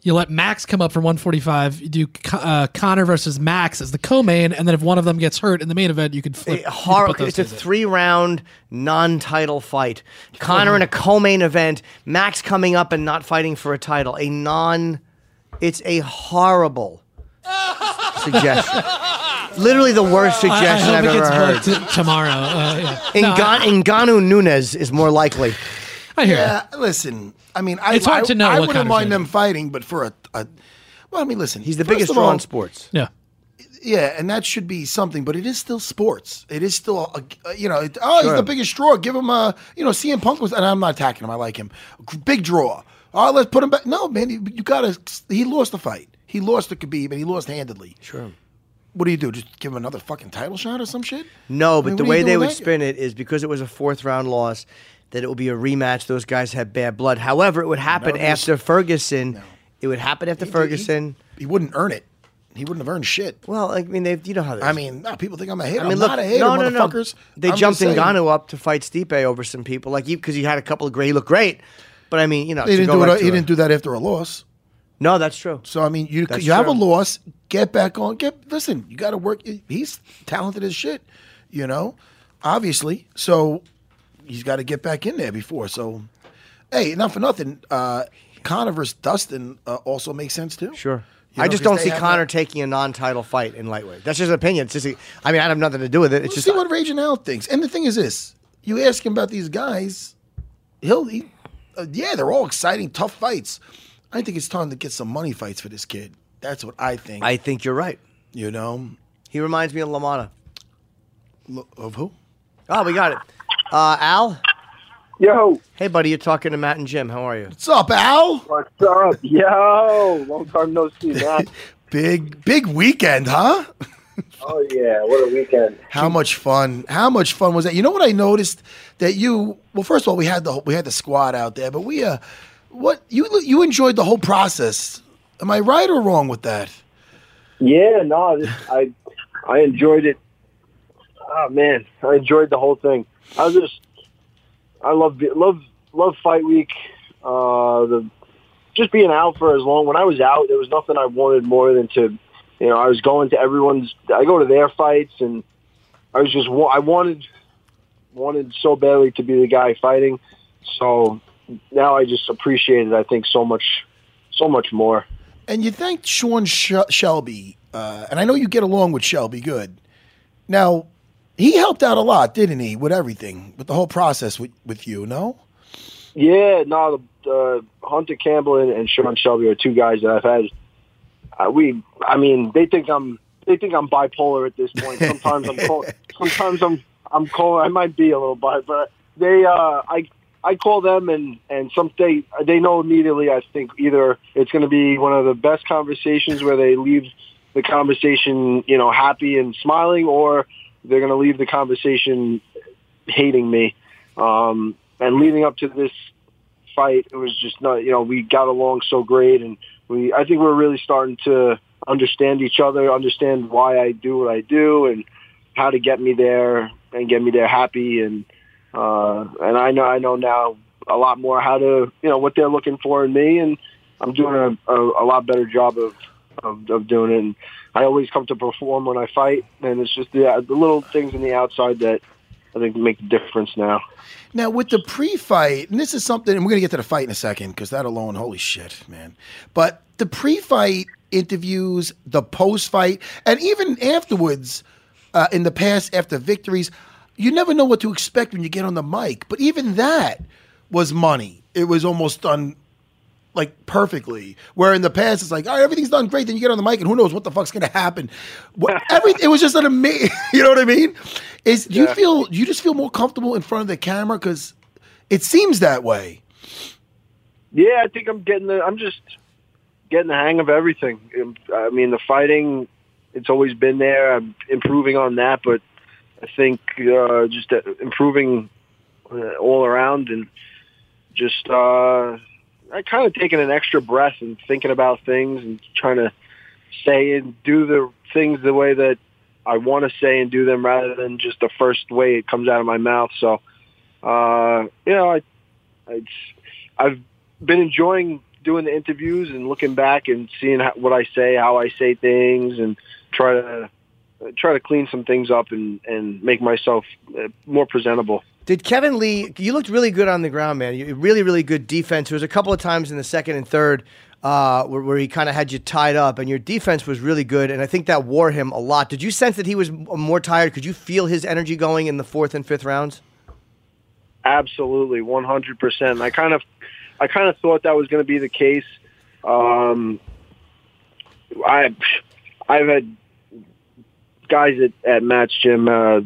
You let Max come up for 145. You do uh, Conor versus Max as the co-main, and then if one of them gets hurt in the main event, you could flip. you could put those it's a three round non title fight. Conor in a co main event, Max coming up and not fighting for a title. A non it's a horrible suggestion. Literally the worst I, I suggestion hope have it ever gets heard. booked t- tomorrow. Uh, yeah. No, Ngan- Ngannou Nunez is more likely. I hear Yeah, listen. I mean, I, It's hard I, to know I what wouldn't kind of mind fight. them fighting, but for a, a well, I mean, listen. He's the first biggest of draw all, in sports. you. Yeah. Yeah, and that should be something, but it is still sports. It is still, a, a- you know, it, oh, he's Sure. the biggest draw. Give him a, you know, CM Punk was, and I'm not attacking him. I like him. Big draw. Oh, let's put him back. No, man, you, you gotta. He lost the fight. He lost to Khabib, and he lost handedly. Sure. What do you do? Just give him another fucking title shot or some shit? No, but mean, the what do way do they with would that? spin it is because it was a fourth round loss. that it will be a rematch. Those guys have bad blood. However, it would happen after Ferguson. It would happen after He- he- Ferguson. He wouldn't earn it. He wouldn't have earned shit. well, I mean, they you know how they. I mean, no, people think I'm a hater. I mean, I'm look, not a hater, no, no, no. motherfuckers. They I'm jumped just saying. Ngannou up to fight Stipe over some people, like you, because he had a couple of great. He looked great, but I mean, you know, He to didn't go do it. to He a- didn't do that after a loss. No, that's true. So I mean, you That's you have a loss. Get back on. Get listen. You got to work. He's talented as shit. You know, obviously. So he's got to get back in there before. So, hey, not for nothing. Uh, Conor versus Dustin uh, also makes sense too. Sure. You I know, just don't see Conor that- taking a non-title fight in lightweight. That's just an opinion. It's just, a, I mean, I have nothing to do with it. It's Let's just see what Raging Al thinks. And the thing is this: you ask him about these guys, he'll, he, uh, yeah, they're all exciting, tough fights. I think it's time to get some money fights for this kid. That's what I think. I think you're right. You know, He reminds me of Lamana. Lo- of who? Oh, we got it. Uh, Al. Yo. Hey, buddy. You're talking to Matt and Jim. How are you? What's up, Al? What's up? Yo. Long time no see, man. Big big weekend, huh? oh, yeah. What a weekend. How much fun? How much fun was that? You know what I noticed that you. Well, first of all, we had the we had the squad out there, but we uh, what you you enjoyed the whole process. Am I right or wrong with that? Yeah, no, I I enjoyed it. Oh man, I enjoyed the whole thing. I was just, I love love love fight week. Uh, the just being out for as long. When I was out, there was nothing I wanted more than to, you know, I was going to everyone's. I go to their fights, and I was just I wanted wanted so badly to be the guy fighting. So now I just appreciate it. I think so much, so much more. And you thanked Sean Sh- Shelby, uh, and I know you get along with Shelby good. Now, he helped out a lot, didn't he, with everything, with the whole process with, with you, no? Yeah, no, the uh, Hunter Campbell and, and Sean Shelby are two guys that I've had. Uh, we, I mean, they think I'm they think I'm bipolar at this point. Sometimes I'm cold, sometimes I'm I'm cold. I might be a little bi, but they uh, I I call them and and some they they know immediately. I think either it's going to be one of the best conversations where they leave the conversation you know happy and smiling, or they're going to leave the conversation hating me. Um, and leading up to this fight, it was just not, you know, we got along so great, and we, I think we're really starting to understand each other, understand why I do what I do, and how to get me there and get me there happy, and uh, and I know, I know now a lot more how to, you know, what they're looking for in me, and I'm doing a, a, a lot better job of, of of doing it. And I always come to perform when I fight, and it's just the, the little things in the outside that I think make the difference now. Now, with the pre-fight, and this is something, and we're gonna get to the fight in a second because that alone, holy shit, man. But the pre-fight interviews, the post-fight, and even afterwards, uh, in the past after victories, you never know what to expect when you get on the mic. But even that was money. It was almost done like perfectly. Where in the past it's like, all right, everything's done great. Then you get on the mic and who knows what the fuck's gonna happen. What, every, it was just an amazing. You know what I mean? Is do you Yeah. feel you just feel more comfortable in front of the camera because it seems that way. Yeah, I think I'm getting the. I'm just getting the hang of everything. I mean, the fighting, it's always been there. I'm improving on that, but I think uh, just uh, improving uh, all around and just uh, I kind of taking an extra breath and thinking about things and trying to say and do the things the way that I want to say and do them rather than just the first way it comes out of my mouth. So, uh, you know, I, I, I've been enjoying doing the interviews and looking back and seeing how, what I say, how I say things, and try to try to clean some things up and and make myself uh, more presentable. Did Kevin Lee? You looked really good on the ground, man. You really, really good defense. There was a couple of times in the second and third uh, where, where he kind of had you tied up, and your defense was really good. And I think that wore him a lot. Did you sense that he was more tired? Could you feel his energy going in the fourth and fifth rounds? Absolutely, one hundred percent. I kind of, I kind of thought that was going to be the case. Um, I, I've had guys at, at Matt's gym. Uh,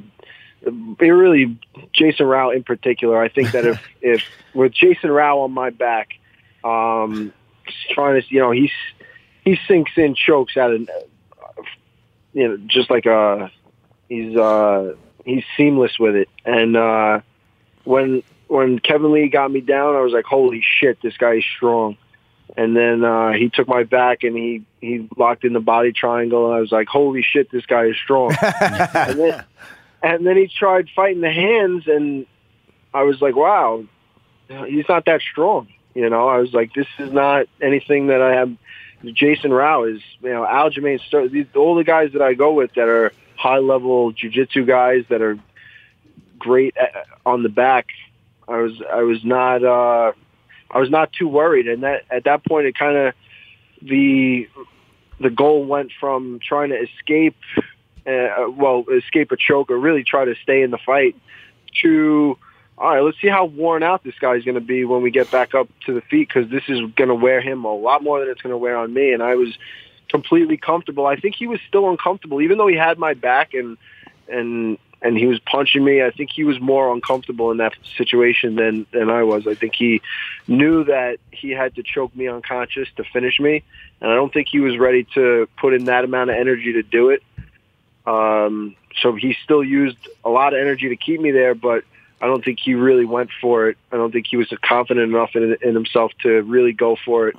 it really, Jason Rau in particular. I think that if if with Jason Rau on my back, um, trying to, you know, he's he sinks in chokes at an, you know, just like a he's uh he's seamless with it, and uh when when Kevin Lee got me down, I was like, holy shit, this guy is strong. And then uh, he took my back and he he locked in the body triangle, and I was like, holy shit, this guy is strong. and then and then he tried fighting the hands, and I was like, wow, he's not that strong. You know, I was like, this is not anything that I have. Jason Rau is, you know, Aljamain, Ster- these all the guys that I go with that are high level jujitsu guys that are great at, on the back. I was I was not uh, I was not too worried, and that at that point it kind of the the goal went from trying to escape, uh, well, escape a choke or really try to stay in the fight to all right, let's see how worn out this guy's going to be when we get back up to the feet because this is going to wear him a lot more than it's going to wear on me. And I was completely comfortable. I think he was still uncomfortable, even though he had my back and and and he was punching me. I think he was more uncomfortable in that situation than than I was. I think he knew that he had to choke me unconscious to finish me, and I don't think he was ready to put in that amount of energy to do it. Um, so he still used a lot of energy to keep me there, but I don't think he really went for it. I don't think he was confident enough in, in himself to really go for it.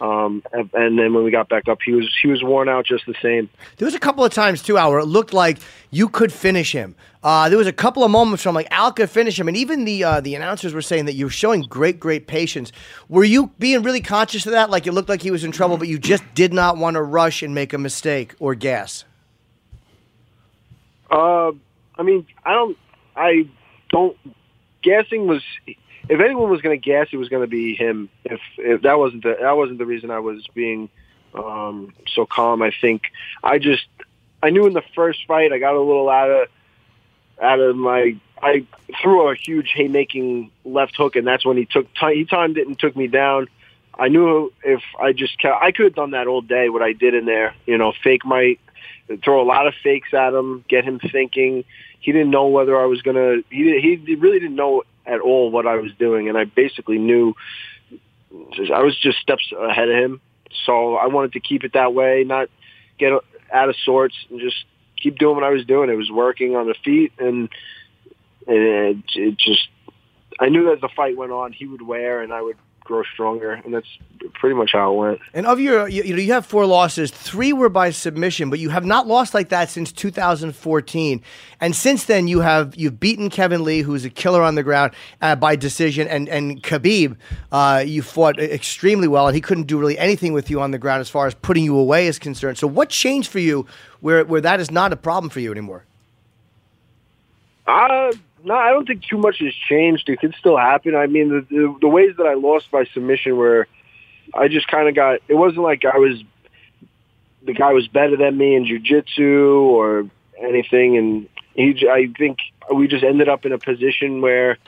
Um, and, and then when we got back up, he was he was worn out just the same. There was a couple of times too, Al, where it looked like you could finish him. Uh, there was a couple of moments where I'm like, Al could finish him, and even the uh, the announcers were saying that you were showing great, great patience. Were you being really conscious of that? Like it looked like he was in trouble, but you just did not want to rush and make a mistake or gas. Uh, I mean, I don't, I don't. Guessing was, if anyone was going to guess, it was going to be him. If, if that wasn't the that wasn't the reason I was being um, so calm. I think I just I knew in the first fight I got a little out of out of my. I threw a huge haymaking left hook, and that's when he took he timed it and took me down. I knew if I just kept, I could have done that all day. What I did in there, you know, fake my throw a lot of fakes at him, get him thinking. He didn't know whether I was gonna. He he really didn't know at all what I was doing, and I basically knew. I was just steps ahead of him, so I wanted to keep it that way, not get out of sorts, and just keep doing what I was doing. It was working on the feet, and, and it, it just. I knew as the fight went on, he would wear, and I would grow stronger, and that's pretty much how it went. And of your, you, you know, you have four losses. Three were by submission, but you have not lost like that since 2014. And since then, you have you've beaten Kevin Lee, who's a killer on the ground uh, by decision, and and Khabib, uh, you fought extremely well, and he couldn't do really anything with you on the ground as far as putting you away is concerned. So, what changed for you where where that is not a problem for you anymore? Uh, no, I don't think too much has changed. It could still happen. I mean, the the, the ways that I lost by submission were, I just kind of got. It wasn't like I was, the guy was better than me in jujitsu or anything, and he. I think we just ended up in a position where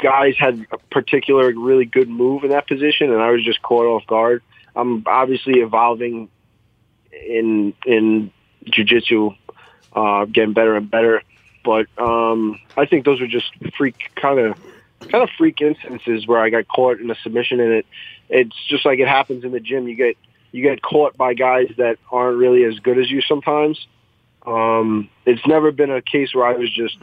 guys had a particular really good move in that position, and I was just caught off guard. I'm obviously evolving in in jujitsu, uh, getting better and better. But um, I think those were just freak kind of kind of freak instances where I got caught in a submission, and it it's just like it happens in the gym. You get you get caught by guys that aren't really as good as you sometimes. Um, it's never been a case where I was just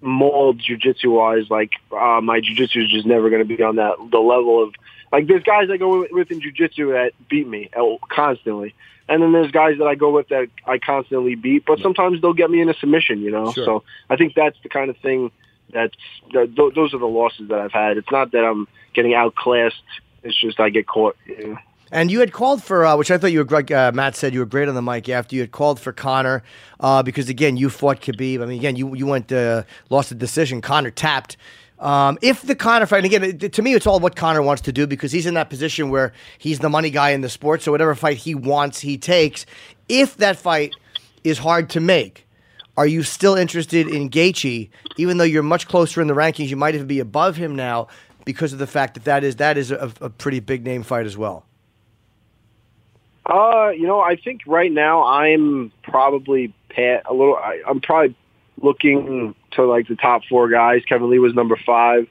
mauled jujitsu wise. Like uh, my jujitsu is just never going to be on that the level of like there's guys I go with in jujitsu that beat me constantly, and then there's guys that I go with that I constantly beat. But sometimes they'll get me in a submission, you know. Sure. So I think that's the kind of thing that's that, th- those are the losses that I've had. It's not that I'm getting outclassed. It's just I get caught. You know? And you had called for, uh, which I thought you were great. Uh, Matt said you were great on the mic after you had called for Conor, uh, because again, you fought Khabib. I mean, again, you you went uh, lost the decision. Conor tapped. Um, if the Conor fight, again, to me, it's all what Conor wants to do because he's in that position where he's the money guy in the sport. So whatever fight he wants, he takes. If that fight is hard to make, are you still interested in Gaethje, even though you're much closer in the rankings? You might even be above him now because of the fact that that is that is a, a pretty big name fight as well. Uh, you know, I think right now I'm probably a little. I, I'm probably looking to like the top four guys. Kevin Lee was number five,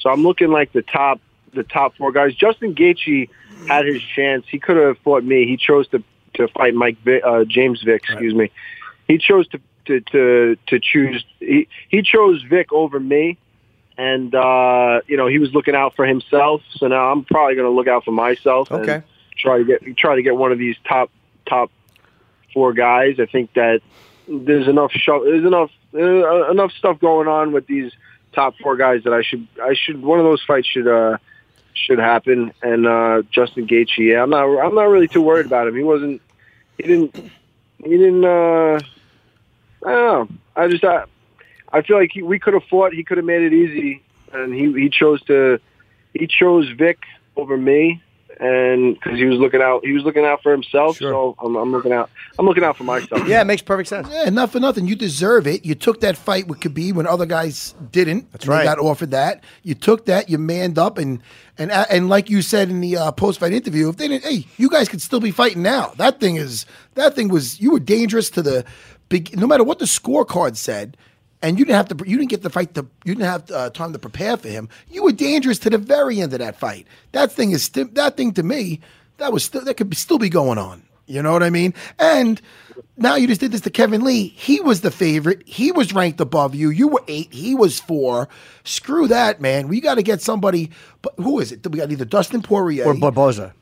so I'm looking like the top the top four guys. Justin Gaethje had his chance. He could have fought me. He chose to to fight Mike Vick, uh, James Vick. Excuse me. He chose to to to to choose. He he chose Vick over me, and uh, you know he was looking out for himself. So now I'm probably going to look out for myself. and Okay. try to get try to get one of these top top four guys. I think that there's enough show, there's enough uh, enough stuff going on with these top four guys that I should I should one of those fights should uh should happen. And uh Justin Gaethje, yeah, I'm not I'm not really too worried about him. He wasn't he didn't he didn't uh I don't know. I just I, I feel like he, we could have fought. He could have made it easy, and he he chose to he chose Vick over me, and because he was looking out he was looking out for himself. So I'm, I'm looking out I'm looking out for myself. Yeah, it makes perfect sense. Yeah, not for nothing. You deserve it. You took that fight with Khabib when other guys didn't. That's right. You got offered that. You took that. You manned up, and and and like you said in the uh, post fight interview, if they didn't, hey, you guys could still be fighting now. That thing is that thing was you were dangerous to the big. No matter what the scorecard said. And you didn't have to. You didn't get the fight. To, you didn't have uh, time to prepare for him. You were dangerous to the very end of that fight. That thing is sti- that thing to me. That was still that could be, still be going on. You know what I mean? And now you just did this to Kevin Lee. He was the favorite. He was ranked above you. You were eight. He was four. Screw that, man. We got to get somebody. But who is it? We got either Dustin Poirier Or Barboza.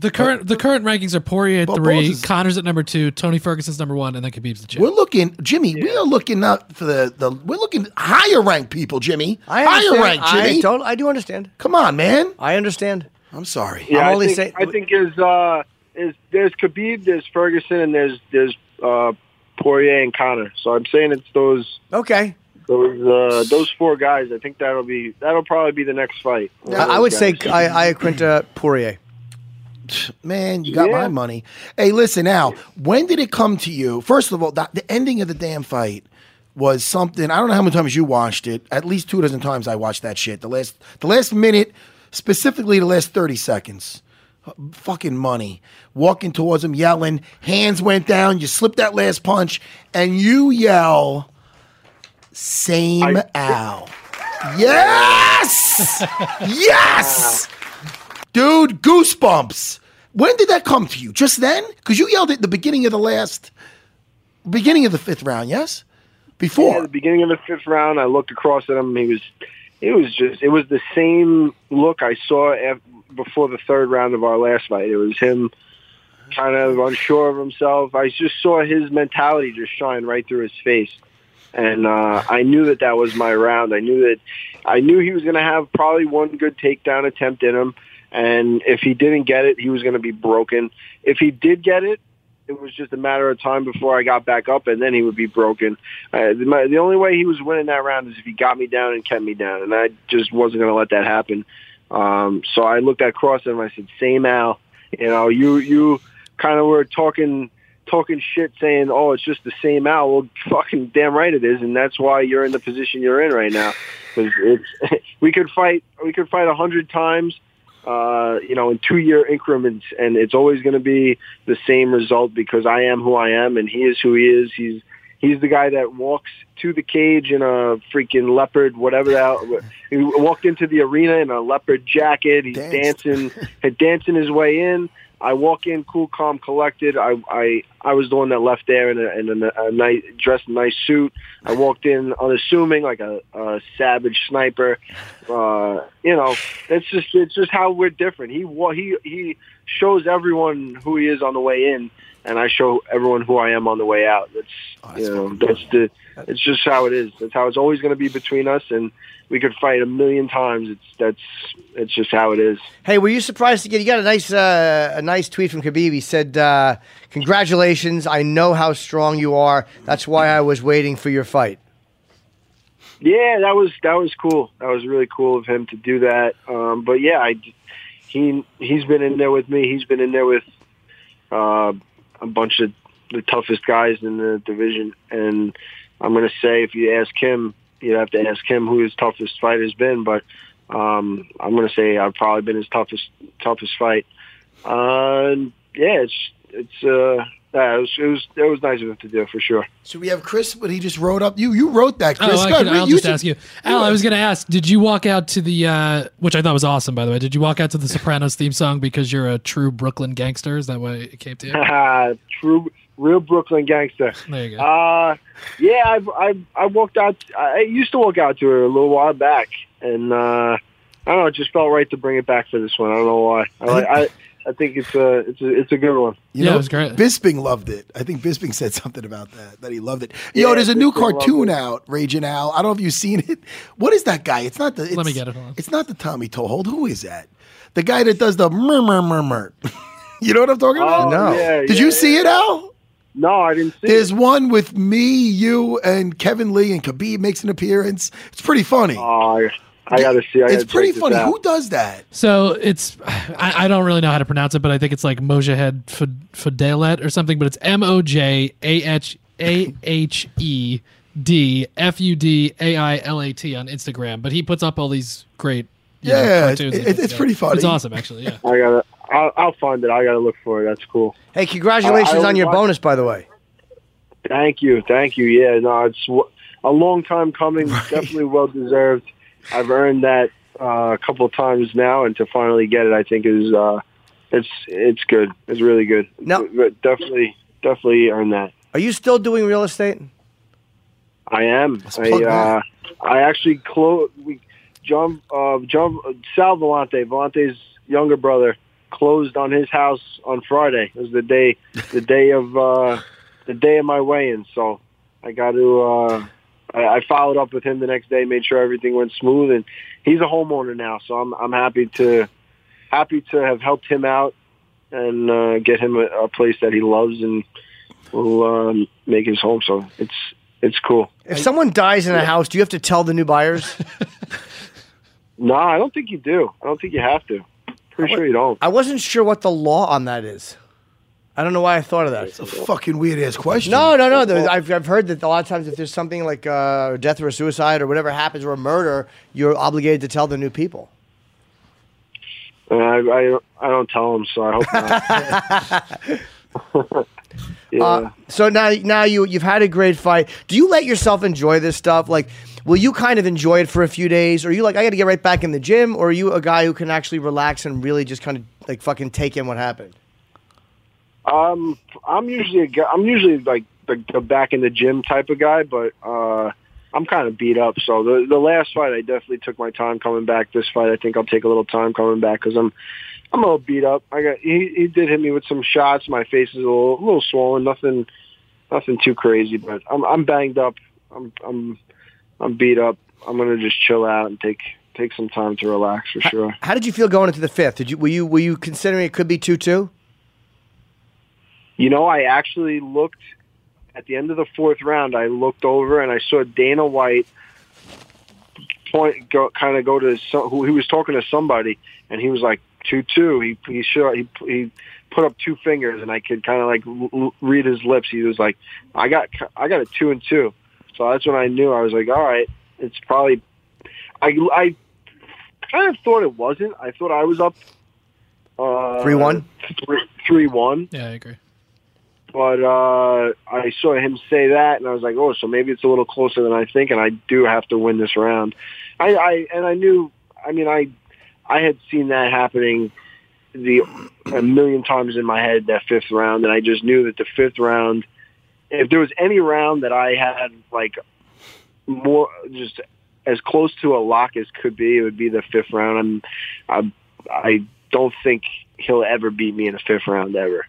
The current the current rankings are Poirier at Well, three, Boza's- Conor's at number two, Tony Ferguson's number one, and then Khabib's the champ. We're looking, Jimmy. We are looking up for the, the. We're looking higher ranked people, Jimmy. I higher understand. ranked, I, Jimmy. don't, I do understand. Come on, man. I understand. I'm sorry. Yeah, I'm I only think, saying- I think is uh is there's Khabib, there's Ferguson, and there's there's uh Poirier and Connor. So I'm saying it's those Okay. those uh those four guys. I think that'll be that'll probably be the next fight. I, I would say I, Iaquinta Poirier. Man, you got Yeah. my money. Hey, listen now. When did it come to you? First of all, that, the ending of the damn fight was something. I don't know how many times you watched it. At least two dozen times I watched that shit. The last, the last minute, specifically the last thirty seconds. Fucking money. Walking towards him, yelling. Hands went down. You slipped that last punch, and you yell, "Same Al." Yes, yes, dude. Goosebumps. When did that come to you? Just then? Because you yelled at the beginning of the last, beginning of the fifth round. Yes, before. Yeah, the beginning of the fifth round, I looked across at him. He was, it was just, it was the same look I saw before the third round of our last fight. It was him kind of unsure of himself. I just saw his mentality just shine right through his face, and uh, I knew that that was my round. I knew that, I knew he was going to have probably one good takedown attempt in him, and if he didn't get it, he was going to be broken. If he did get it, it was just a matter of time before I got back up, and then he would be broken. Uh, the, my, the only way he was winning that round is if he got me down and kept me down, and I just wasn't going to let that happen. Um, so I looked at him. I said, "Same Al, you know, you you kind of were talking talking shit, saying, oh, it's just the same Al.' Well, fucking damn right it is, and that's why you're in the position you're in right now. Because it's we could fight we could fight a hundred times." Uh, you know, in two year increments, and it's always going to be the same result because I am who I am, and he is who he is. He's he's the guy that walks to the cage in a freaking leopard, whatever that. He walked into the arena in a leopard jacket. He's dancing, had dancing his way in. I walk in cool, calm, collected. I I I was the one that left there in a, in a, a nice dressed nice suit. I walked in unassuming, like a, a savage sniper. Uh, you know, it's just it's just how we're different. He he he shows everyone who he is on the way in, and I show everyone who I am on the way out. That's you know that's the it's just how it is. That's how it's always going to be between us, and we could fight a million times. It's that's it's just how it is. Hey, were you surprised to get? You got a nice, uh, a nice tweet from Khabib. He said, uh, "Congratulations! I know how strong you are. That's why I was waiting for your fight." Yeah, that was that was cool. That was really cool of him to do that. Um, but yeah, I, he he's been in there with me. He's been in there with uh, a bunch of the toughest guys in the division. And I'm going to say, if you ask him, you have to ask him who his toughest fight has been. But um, I'm going to say I've probably been his toughest toughest fight. Uh, yeah, it's it's uh, yeah, it was it was it was nice of him to do for sure. So we have Chris, but he just wrote up. You you wrote that, Chris. Oh, I Go could, ahead, I'll just should- ask you, Al. I was going to ask, did you walk out to the, uh, which I thought was awesome, by the way? Did you walk out to the Sopranos theme song because you're a true Brooklyn gangster? Is that why it came to you? true real Brooklyn gangster. There you go. Uh, yeah, I I I walked out. I used to walk out to her a little while back, and uh, I don't know. It just felt right to bring it back for this one. I don't know why. I like- I I think it's a it's a it's a good one. You know, Bisping loved it. I think Bisping said something about that, that he loved it. Yo, Yeah, there's a new Bisping loved cartoon out, Raging Al. I don't know if you've seen it. What is that guy? It's not the. It's, Let me get it, hold on. It's not the Tommy Tohold. Who is that? The guy that does the murmur murmur. murr murr. you know what I'm talking about? Oh, No. yeah, Did yeah, you see it, Al? No, I didn't see There's it. one with me, you, and Kevin Lee, and Khabib makes an appearance. It's pretty funny. Oh, I, I gotta see. I it's gotta pretty funny. out. Who does that? So it's I, I don't really know how to pronounce it, but I think it's like Mojahed Fidelet or something. But it's M O J A H A H E D F U D A I L A T on Instagram. But he puts up all these great you know, Yeah, cartoons. it- and it's things. pretty funny. It's awesome, actually. Yeah. I gotta. I'll, I'll find it. I gotta look for it. That's cool. Hey, congratulations I- I on your watched- bonus, by the way. Thank you, thank you. Yeah, no, it's a long time coming. Definitely well deserved. I've earned that uh, a couple of times now, and to finally get it, I think is uh, it's it's good. It's really good. No. But definitely, definitely earned that. Are you still doing real estate? I am. I uh. I actually close. We John uh, John Sal Vellante, Vellante's younger brother, closed on his house on Friday. It was the day the day of uh, the day of my weigh-in. So I got to. Uh, I, I followed up with him the next day, made sure everything went smooth, and he's a homeowner now. So I'm I'm happy to happy to have helped him out and uh, get him a, a place that he loves and will um, make his home. So it's it's cool. If someone dies in a house, do you have to tell the new buyers? No, I don't think you do. I don't think you have to. Pretty sure you don't. I wasn't sure what the law on that is. I don't know why I thought of that. It's a fucking weird ass question. No, no, no. There- I've, I've heard that a lot of times if there's something like uh, death or suicide or whatever happens or a murder, you're obligated to tell the new people. I, I I don't tell them, so I hope not. yeah. Uh, so now, now you you've had a great fight. Do you let yourself enjoy this stuff? Like, will you kind of enjoy it for a few days, or are you like, I got to get right back in the gym, or are you a guy who can actually relax and really just kind of like fucking take in what happened? Um, I'm usually a guy, I'm usually like the, the back in the gym type of guy, but uh, I'm kind of beat up. So the the last fight, I definitely took my time coming back. This fight, I think I'll take a little time coming back because I'm I'm a little beat up. I got he he did hit me with some shots. My face is a little a little swollen. Nothing nothing too crazy, but I'm I'm banged up. I'm I'm I'm beat up. I'm gonna just chill out and take take some time to relax for sure. How did you feel going into the fifth? Did you were you were you considering it could be two two? You know, I actually looked at the end of the fourth round. I looked over and I saw Dana White point, go, kind of go to some, who he was talking to somebody, and he was like two two. He he sure he he put up two fingers, and I could kind of like l- l- read his lips. He was like, "I got I got a two and two. So that's when I knew. I was like, "All right, it's probably." I I kind of thought it wasn't. I thought I was up uh, 3-1? three Yeah, I agree. But uh, I saw him say that, and I was like, "Oh, so maybe it's a little closer than I think, and I do have to win this round." I, I and I knew. I mean, I I had seen that happening the a million times in my head that fifth round, and I just knew that the fifth round, if there was any round that I had like more just as close to a lock as could be, it would be the fifth round. I'm, I I don't think he'll ever beat me in the fifth round ever.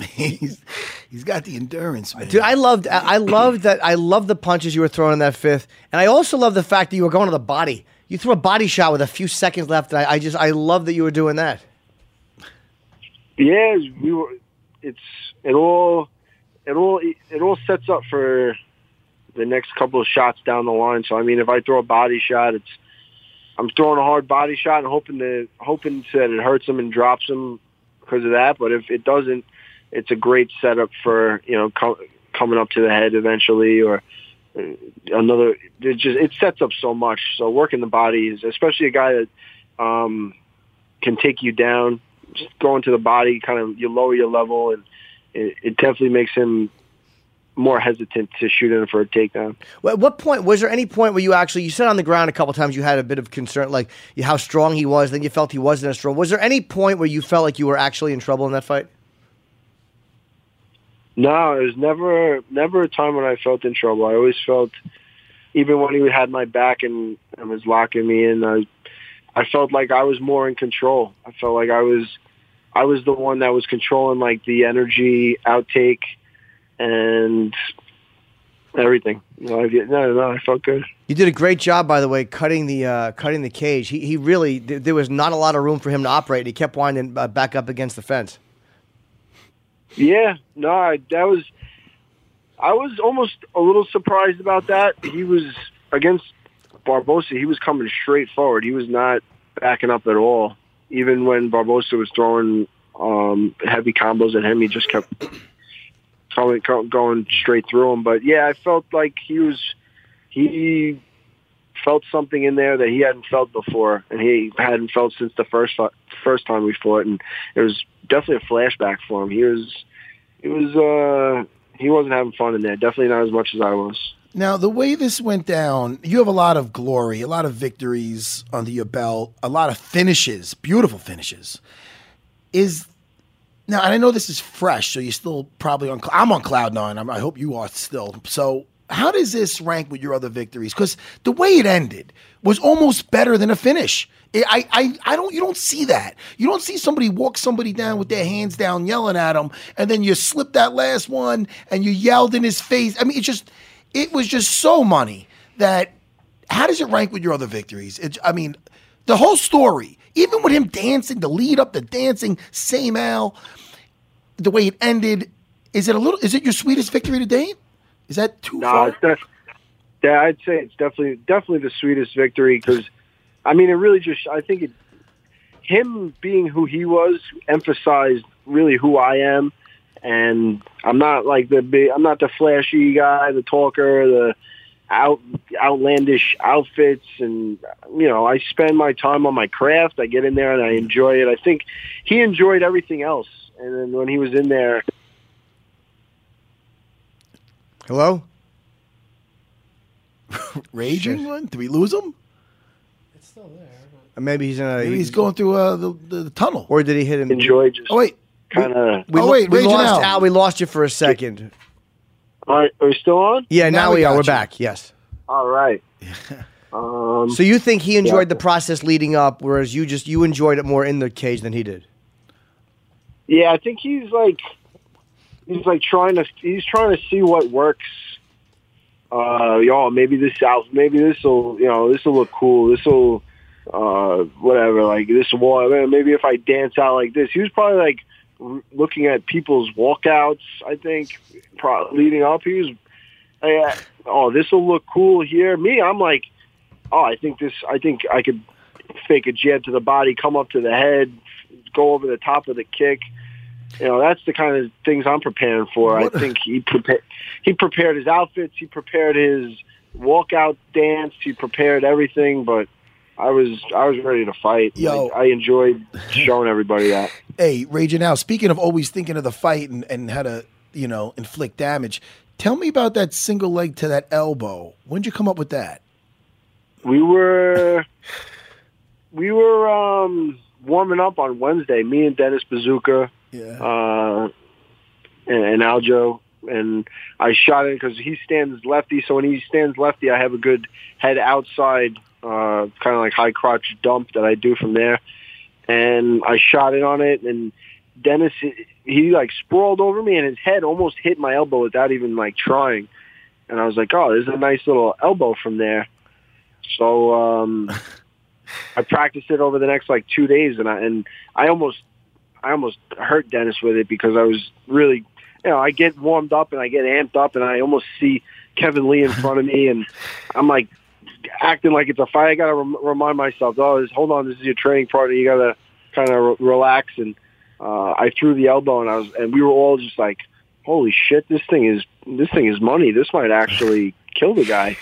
He's he's got the endurance, man. Dude, I loved I I loved that I loved the punches you were throwing in that fifth. And I also love the fact that you were going to the body. You threw a body shot with a few seconds left, and I, I just I love that you were doing that. Yeah, we were. It's it all it all it all sets up for the next couple of shots down the line. So I mean, if I throw a body shot, it's I'm throwing a hard body shot and hoping to hoping that it hurts him and drops him because of that. But if it doesn't, it's a great setup for you know co- coming up to the head eventually or uh, another. It just it sets up so much. So working the body is especially a guy that um, can take you down. Just going to the body, kind of you lower your level, and it, it definitely makes him more hesitant to shoot in for a takedown. Well, At what point was there any point where you actually you said on the ground a couple times you had a bit of concern, like how strong he was, then you felt he wasn't as strong. Was there any point where you felt like you were actually in trouble in that fight? No, it was never never a time when I felt in trouble. I always felt, even when he had my back and, and was locking me in, I, I felt like I was more in control. I felt like I was, I was the one that was controlling like the energy outtake, and everything. I, no, no, I felt good. You did a great job, by the way, cutting the uh, cutting the cage. He, he really th- there was not a lot of room for him to operate. He kept winding uh, back up against the fence. Yeah, no, I, that was. I was almost a little surprised about that. He was against Barboza. He was coming straight forward. He was not backing up at all. Even when Barboza was throwing um, heavy combos at him, he just kept going, going straight through him. But yeah, I felt like he was he felt something in there that he hadn't felt before, and he hadn't felt since the first first time we fought, and it was definitely a flashback for him. He was he was uh he wasn't having fun in there. Definitely not as much as I was. Now, the way this went down, you have a lot of glory, a lot of victories under your belt, a lot of finishes, beautiful finishes. Is now, and I know this is fresh, so you're still probably on. I'm on cloud nine. I'm, I hope you are still. So, how does this rank with your other victories? Because the way it ended was almost better than a finish. I, I, I don't. You don't see that. You don't see somebody walk somebody down with their hands down, yelling at them, and then you slip that last one and you yelled in his face. I mean, it just, it was just so money that. How does it rank with your other victories? It, I mean, the whole story, even with him dancing, the lead up, the dancing, same Al, the way it ended. Is it a little? Is it your sweetest victory to date? Is that too no, far? def- yeah, I'd say it's definitely definitely the sweetest victory because, I mean, it really just I think it him being who he was emphasized really who I am, and I'm not like the big, I'm not the flashy guy, the talker, the out outlandish outfits, and you know I spend my time on my craft. I get in there and I enjoy it. I think he enjoyed everything else, and then when he was in there. Hello? Raging one? Did we lose him? Uh, Maybe he's in a. Maybe he's going through uh, the, the tunnel. Or did he hit him? Enjoy just Oh wait, kind of. We, Oh, wait, we Raging lost Al. We lost you for a second. All right, are we still on? Yeah, now, Now we we are. We're you. back. Yes. All right. Um, So you think he enjoyed Yeah. the process leading up, whereas you just you enjoyed it more in the cage than he did. Yeah, I think he's like he's like trying to he's trying to see what works. Uh, y'all, maybe this out, maybe this will you know this will look cool. This will uh whatever like this will maybe if I dance out like this. He was probably like looking at people's walkouts. I think pro- leading up, he was. Uh, oh, this will look cool here. Me, I'm like, oh, I think this. I think I could fake a jab to the body, come up to the head, go over the top of the kick. You know, that's the kind of things I'm preparing for. I think he prepared. He prepared his outfits. He prepared his walkout dance. He prepared everything. But I was I was ready to fight. Yo. I, I enjoyed showing everybody that. Hey, Raging Al, speaking of always thinking of the fight and, and how to, you know, inflict damage, tell me about that single leg to that elbow. When'd you come up with that? We were we were um, warming up on Wednesday. Me and Dennis Buzukja, Yeah. uh, and, and Aljo, and I shot it because he stands lefty. So when he stands lefty, I have a good head outside, uh, kind of like high crotch dump that I do from there. And I shot it on it, and Dennis he like sprawled over me, and his head almost hit my elbow without even like trying. And I was like, "Oh, there's a nice little elbow from there." So um, I practiced it over the next like two days, and I and I almost I almost hurt Dennis with it because I was really, you know, I get warmed up and I get amped up, and I almost see Kevin Lee in front of me, and I'm like acting like it's a fight. I got to rem- remind myself, oh, this, hold on, this is your training partner. You got to kind of re- relax. And uh, I threw the elbow, and I was, and we were all just like, holy shit, this thing is this thing is money. This might actually kill the guy.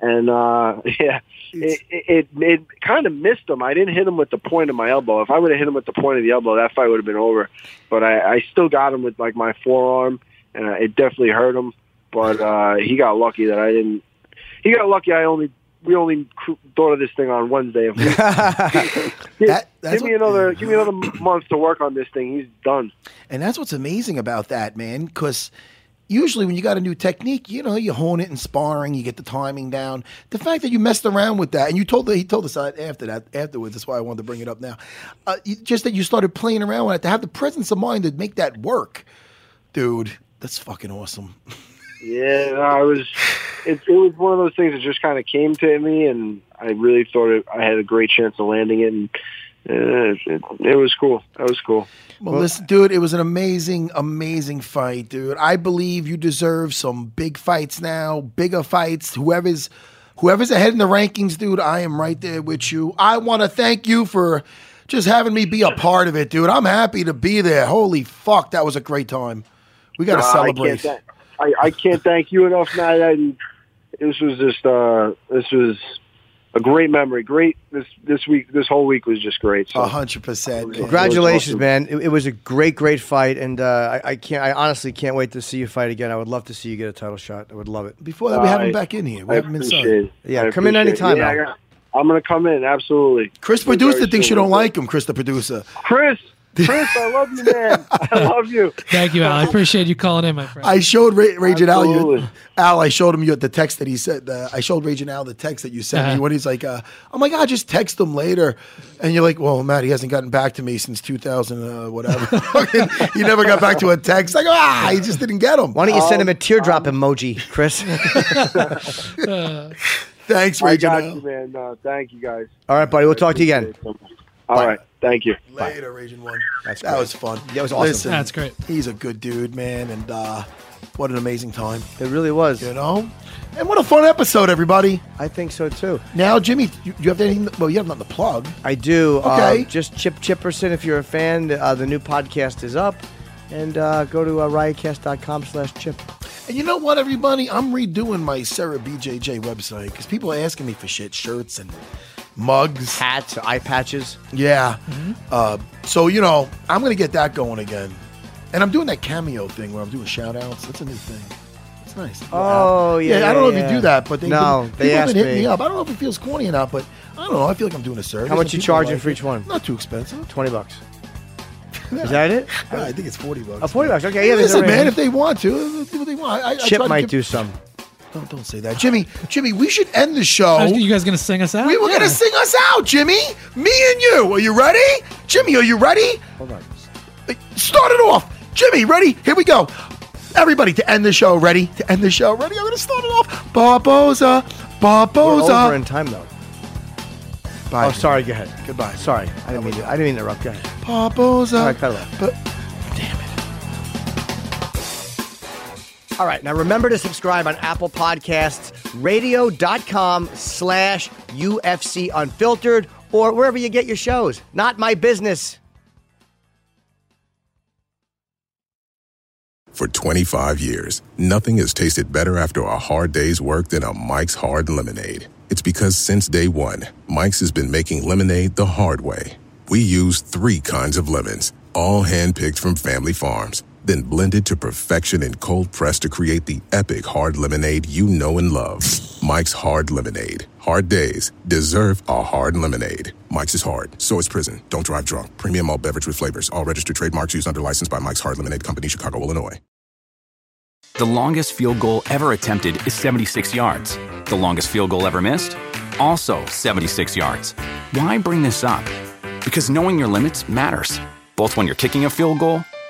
And uh, yeah, it it, it, kind of missed him. I didn't hit him with the point of my elbow. If I would have hit him with the point of the elbow, that fight would have been over. But I, I still got him with like my forearm, and uh, it definitely hurt him. But uh, he got lucky that I didn't. He got lucky. I only we only cr- thought of this thing on Wednesday. Give, That- give me what- another give me another month to work on this thing. He's done. And that's what's amazing about that, man, because usually when you got a new technique, you know, you hone it in sparring, you get the timing down. The fact that you messed around with that, and you told the, he told us after that afterwards. That's why I wanted to bring it up now. Uh, you, just that you started playing around with it to have the presence of mind to make that work, dude. That's fucking awesome. Yeah, no, I was. It, it was one of those things that just kind of came to me, and I really thought it, I had a great chance of landing it. And it, it was cool. That was cool. Well, listen, dude, it was an amazing, amazing fight, dude. I believe you deserve some big fights now, bigger fights. Whoever's whoever's ahead in the rankings, dude, I am right there with you. I want to thank you for just having me be a part of it, dude. I'm happy to be there. Holy fuck, that was a great time. We got to Uh, I celebrate. can't, thank, I, I can't thank you enough, Matt. I, this was just uh, this was a great memory. Great this this week. This whole week was just great. A hundred percent. Congratulations, awesome. man! It, it was a great, great fight, and uh, I, I can't. I honestly can't wait to see you fight again. I would love to see you get a title shot. I would love it. Before that, we have him back in here. We I have him inside. it. Yeah, I come in anytime, Yeah, I got- I'm gonna come in. Absolutely. Chris Very producer thinks you don't like him. Chris the producer. Chris. Chris, I love you, man. I love you. Thank you, Al. I appreciate you calling in, my friend. I showed Ray, Raging Al, you, Al. I showed him you the text that he said. Uh, I showed Raging Al the text that you sent me Uh-huh. when he's like, uh, "I'm like, I just text him later," and you're like, "Well, Matt, he hasn't gotten back to me since 2000, uh, whatever. he never got back to a text. I go, ah, he just didn't get him. Why don't you send him a Um, teardrop emoji, Chris? Thanks, I Raging got Al. you, man. No, thank you, guys. All right, buddy. We'll talk to you again. All right. Thank you. Later, Raging One. That's that great. was fun. That was awesome. Listen, That's great. He's a good dude, man, and uh, what an amazing time. It really was. You know, and what a fun episode, everybody. I think so too. Now, Jimmy, you, you have anything? Well, you have nothing to plug. I do. Okay. Uh, just Chip Chipperson, if you're a fan, uh, the new podcast is up. And uh, go to uh, riotcast.com slash chip. And you know what, everybody? I'm redoing my Serra BJJ website because people are asking me for shit, shirts and mugs, hats, eye patches. Yeah. Uh, so you know, I'm gonna get that going again, and I'm doing that cameo thing where I'm doing shout outs. That's a new thing. It's nice. Oh, yeah, I don't know if yeah. you do that, but they No, been, they people have asked been hitting me me. up. I don't know if it feels corny or not, but I don't know. I feel like I'm doing a service. How much and you people charging like for it. each one? Not too expensive. 20 bucks. Is that it? I think it's forty bucks. Oh, 40 bucks. Okay, yeah, there's Listen, no man, range. if they want to, do what they want. I, I Chip try to might give- do some. Don't, don't say that, Jimmy. Jimmy, we should end the show. Are you guys gonna sing us out? We were Yeah. gonna sing us out, Jimmy. Me and you. Are you ready? Jimmy, are you ready? Hold on. Start it off. Jimmy, ready? Here we go. Everybody to end the show. Ready? To end the show. Ready? I'm gonna start it off. Barboza. We're over in time, though. Bye. Oh, sorry. Go ahead. Goodbye. Sorry. I didn't mean to, I didn't mean to interrupt. Go ahead. Barboza. All right, cut it off. But All right. Now remember to subscribe on Apple Podcasts, radio.com slash UFC Unfiltered, or wherever you get your shows. Not my business. For 25 years, nothing has tasted better after a hard day's work than a Mike's Hard Lemonade. It's because since day one, Mike's has been making lemonade the hard way. We use three kinds of lemons, all handpicked from family farms, then blended to perfection and cold pressed to create the epic hard lemonade you know and love. Mike's Hard Lemonade. Hard days deserve a hard lemonade. Mike's is hard, so is prison. Don't drive drunk. Premium all beverage with flavors. All registered trademarks used under license by Mike's Hard Lemonade Company, Chicago, Illinois. The longest field goal ever attempted is 76 yards. The longest field goal ever missed? Also 76 yards. Why bring this up? Because knowing your limits matters, both when you're kicking a field goal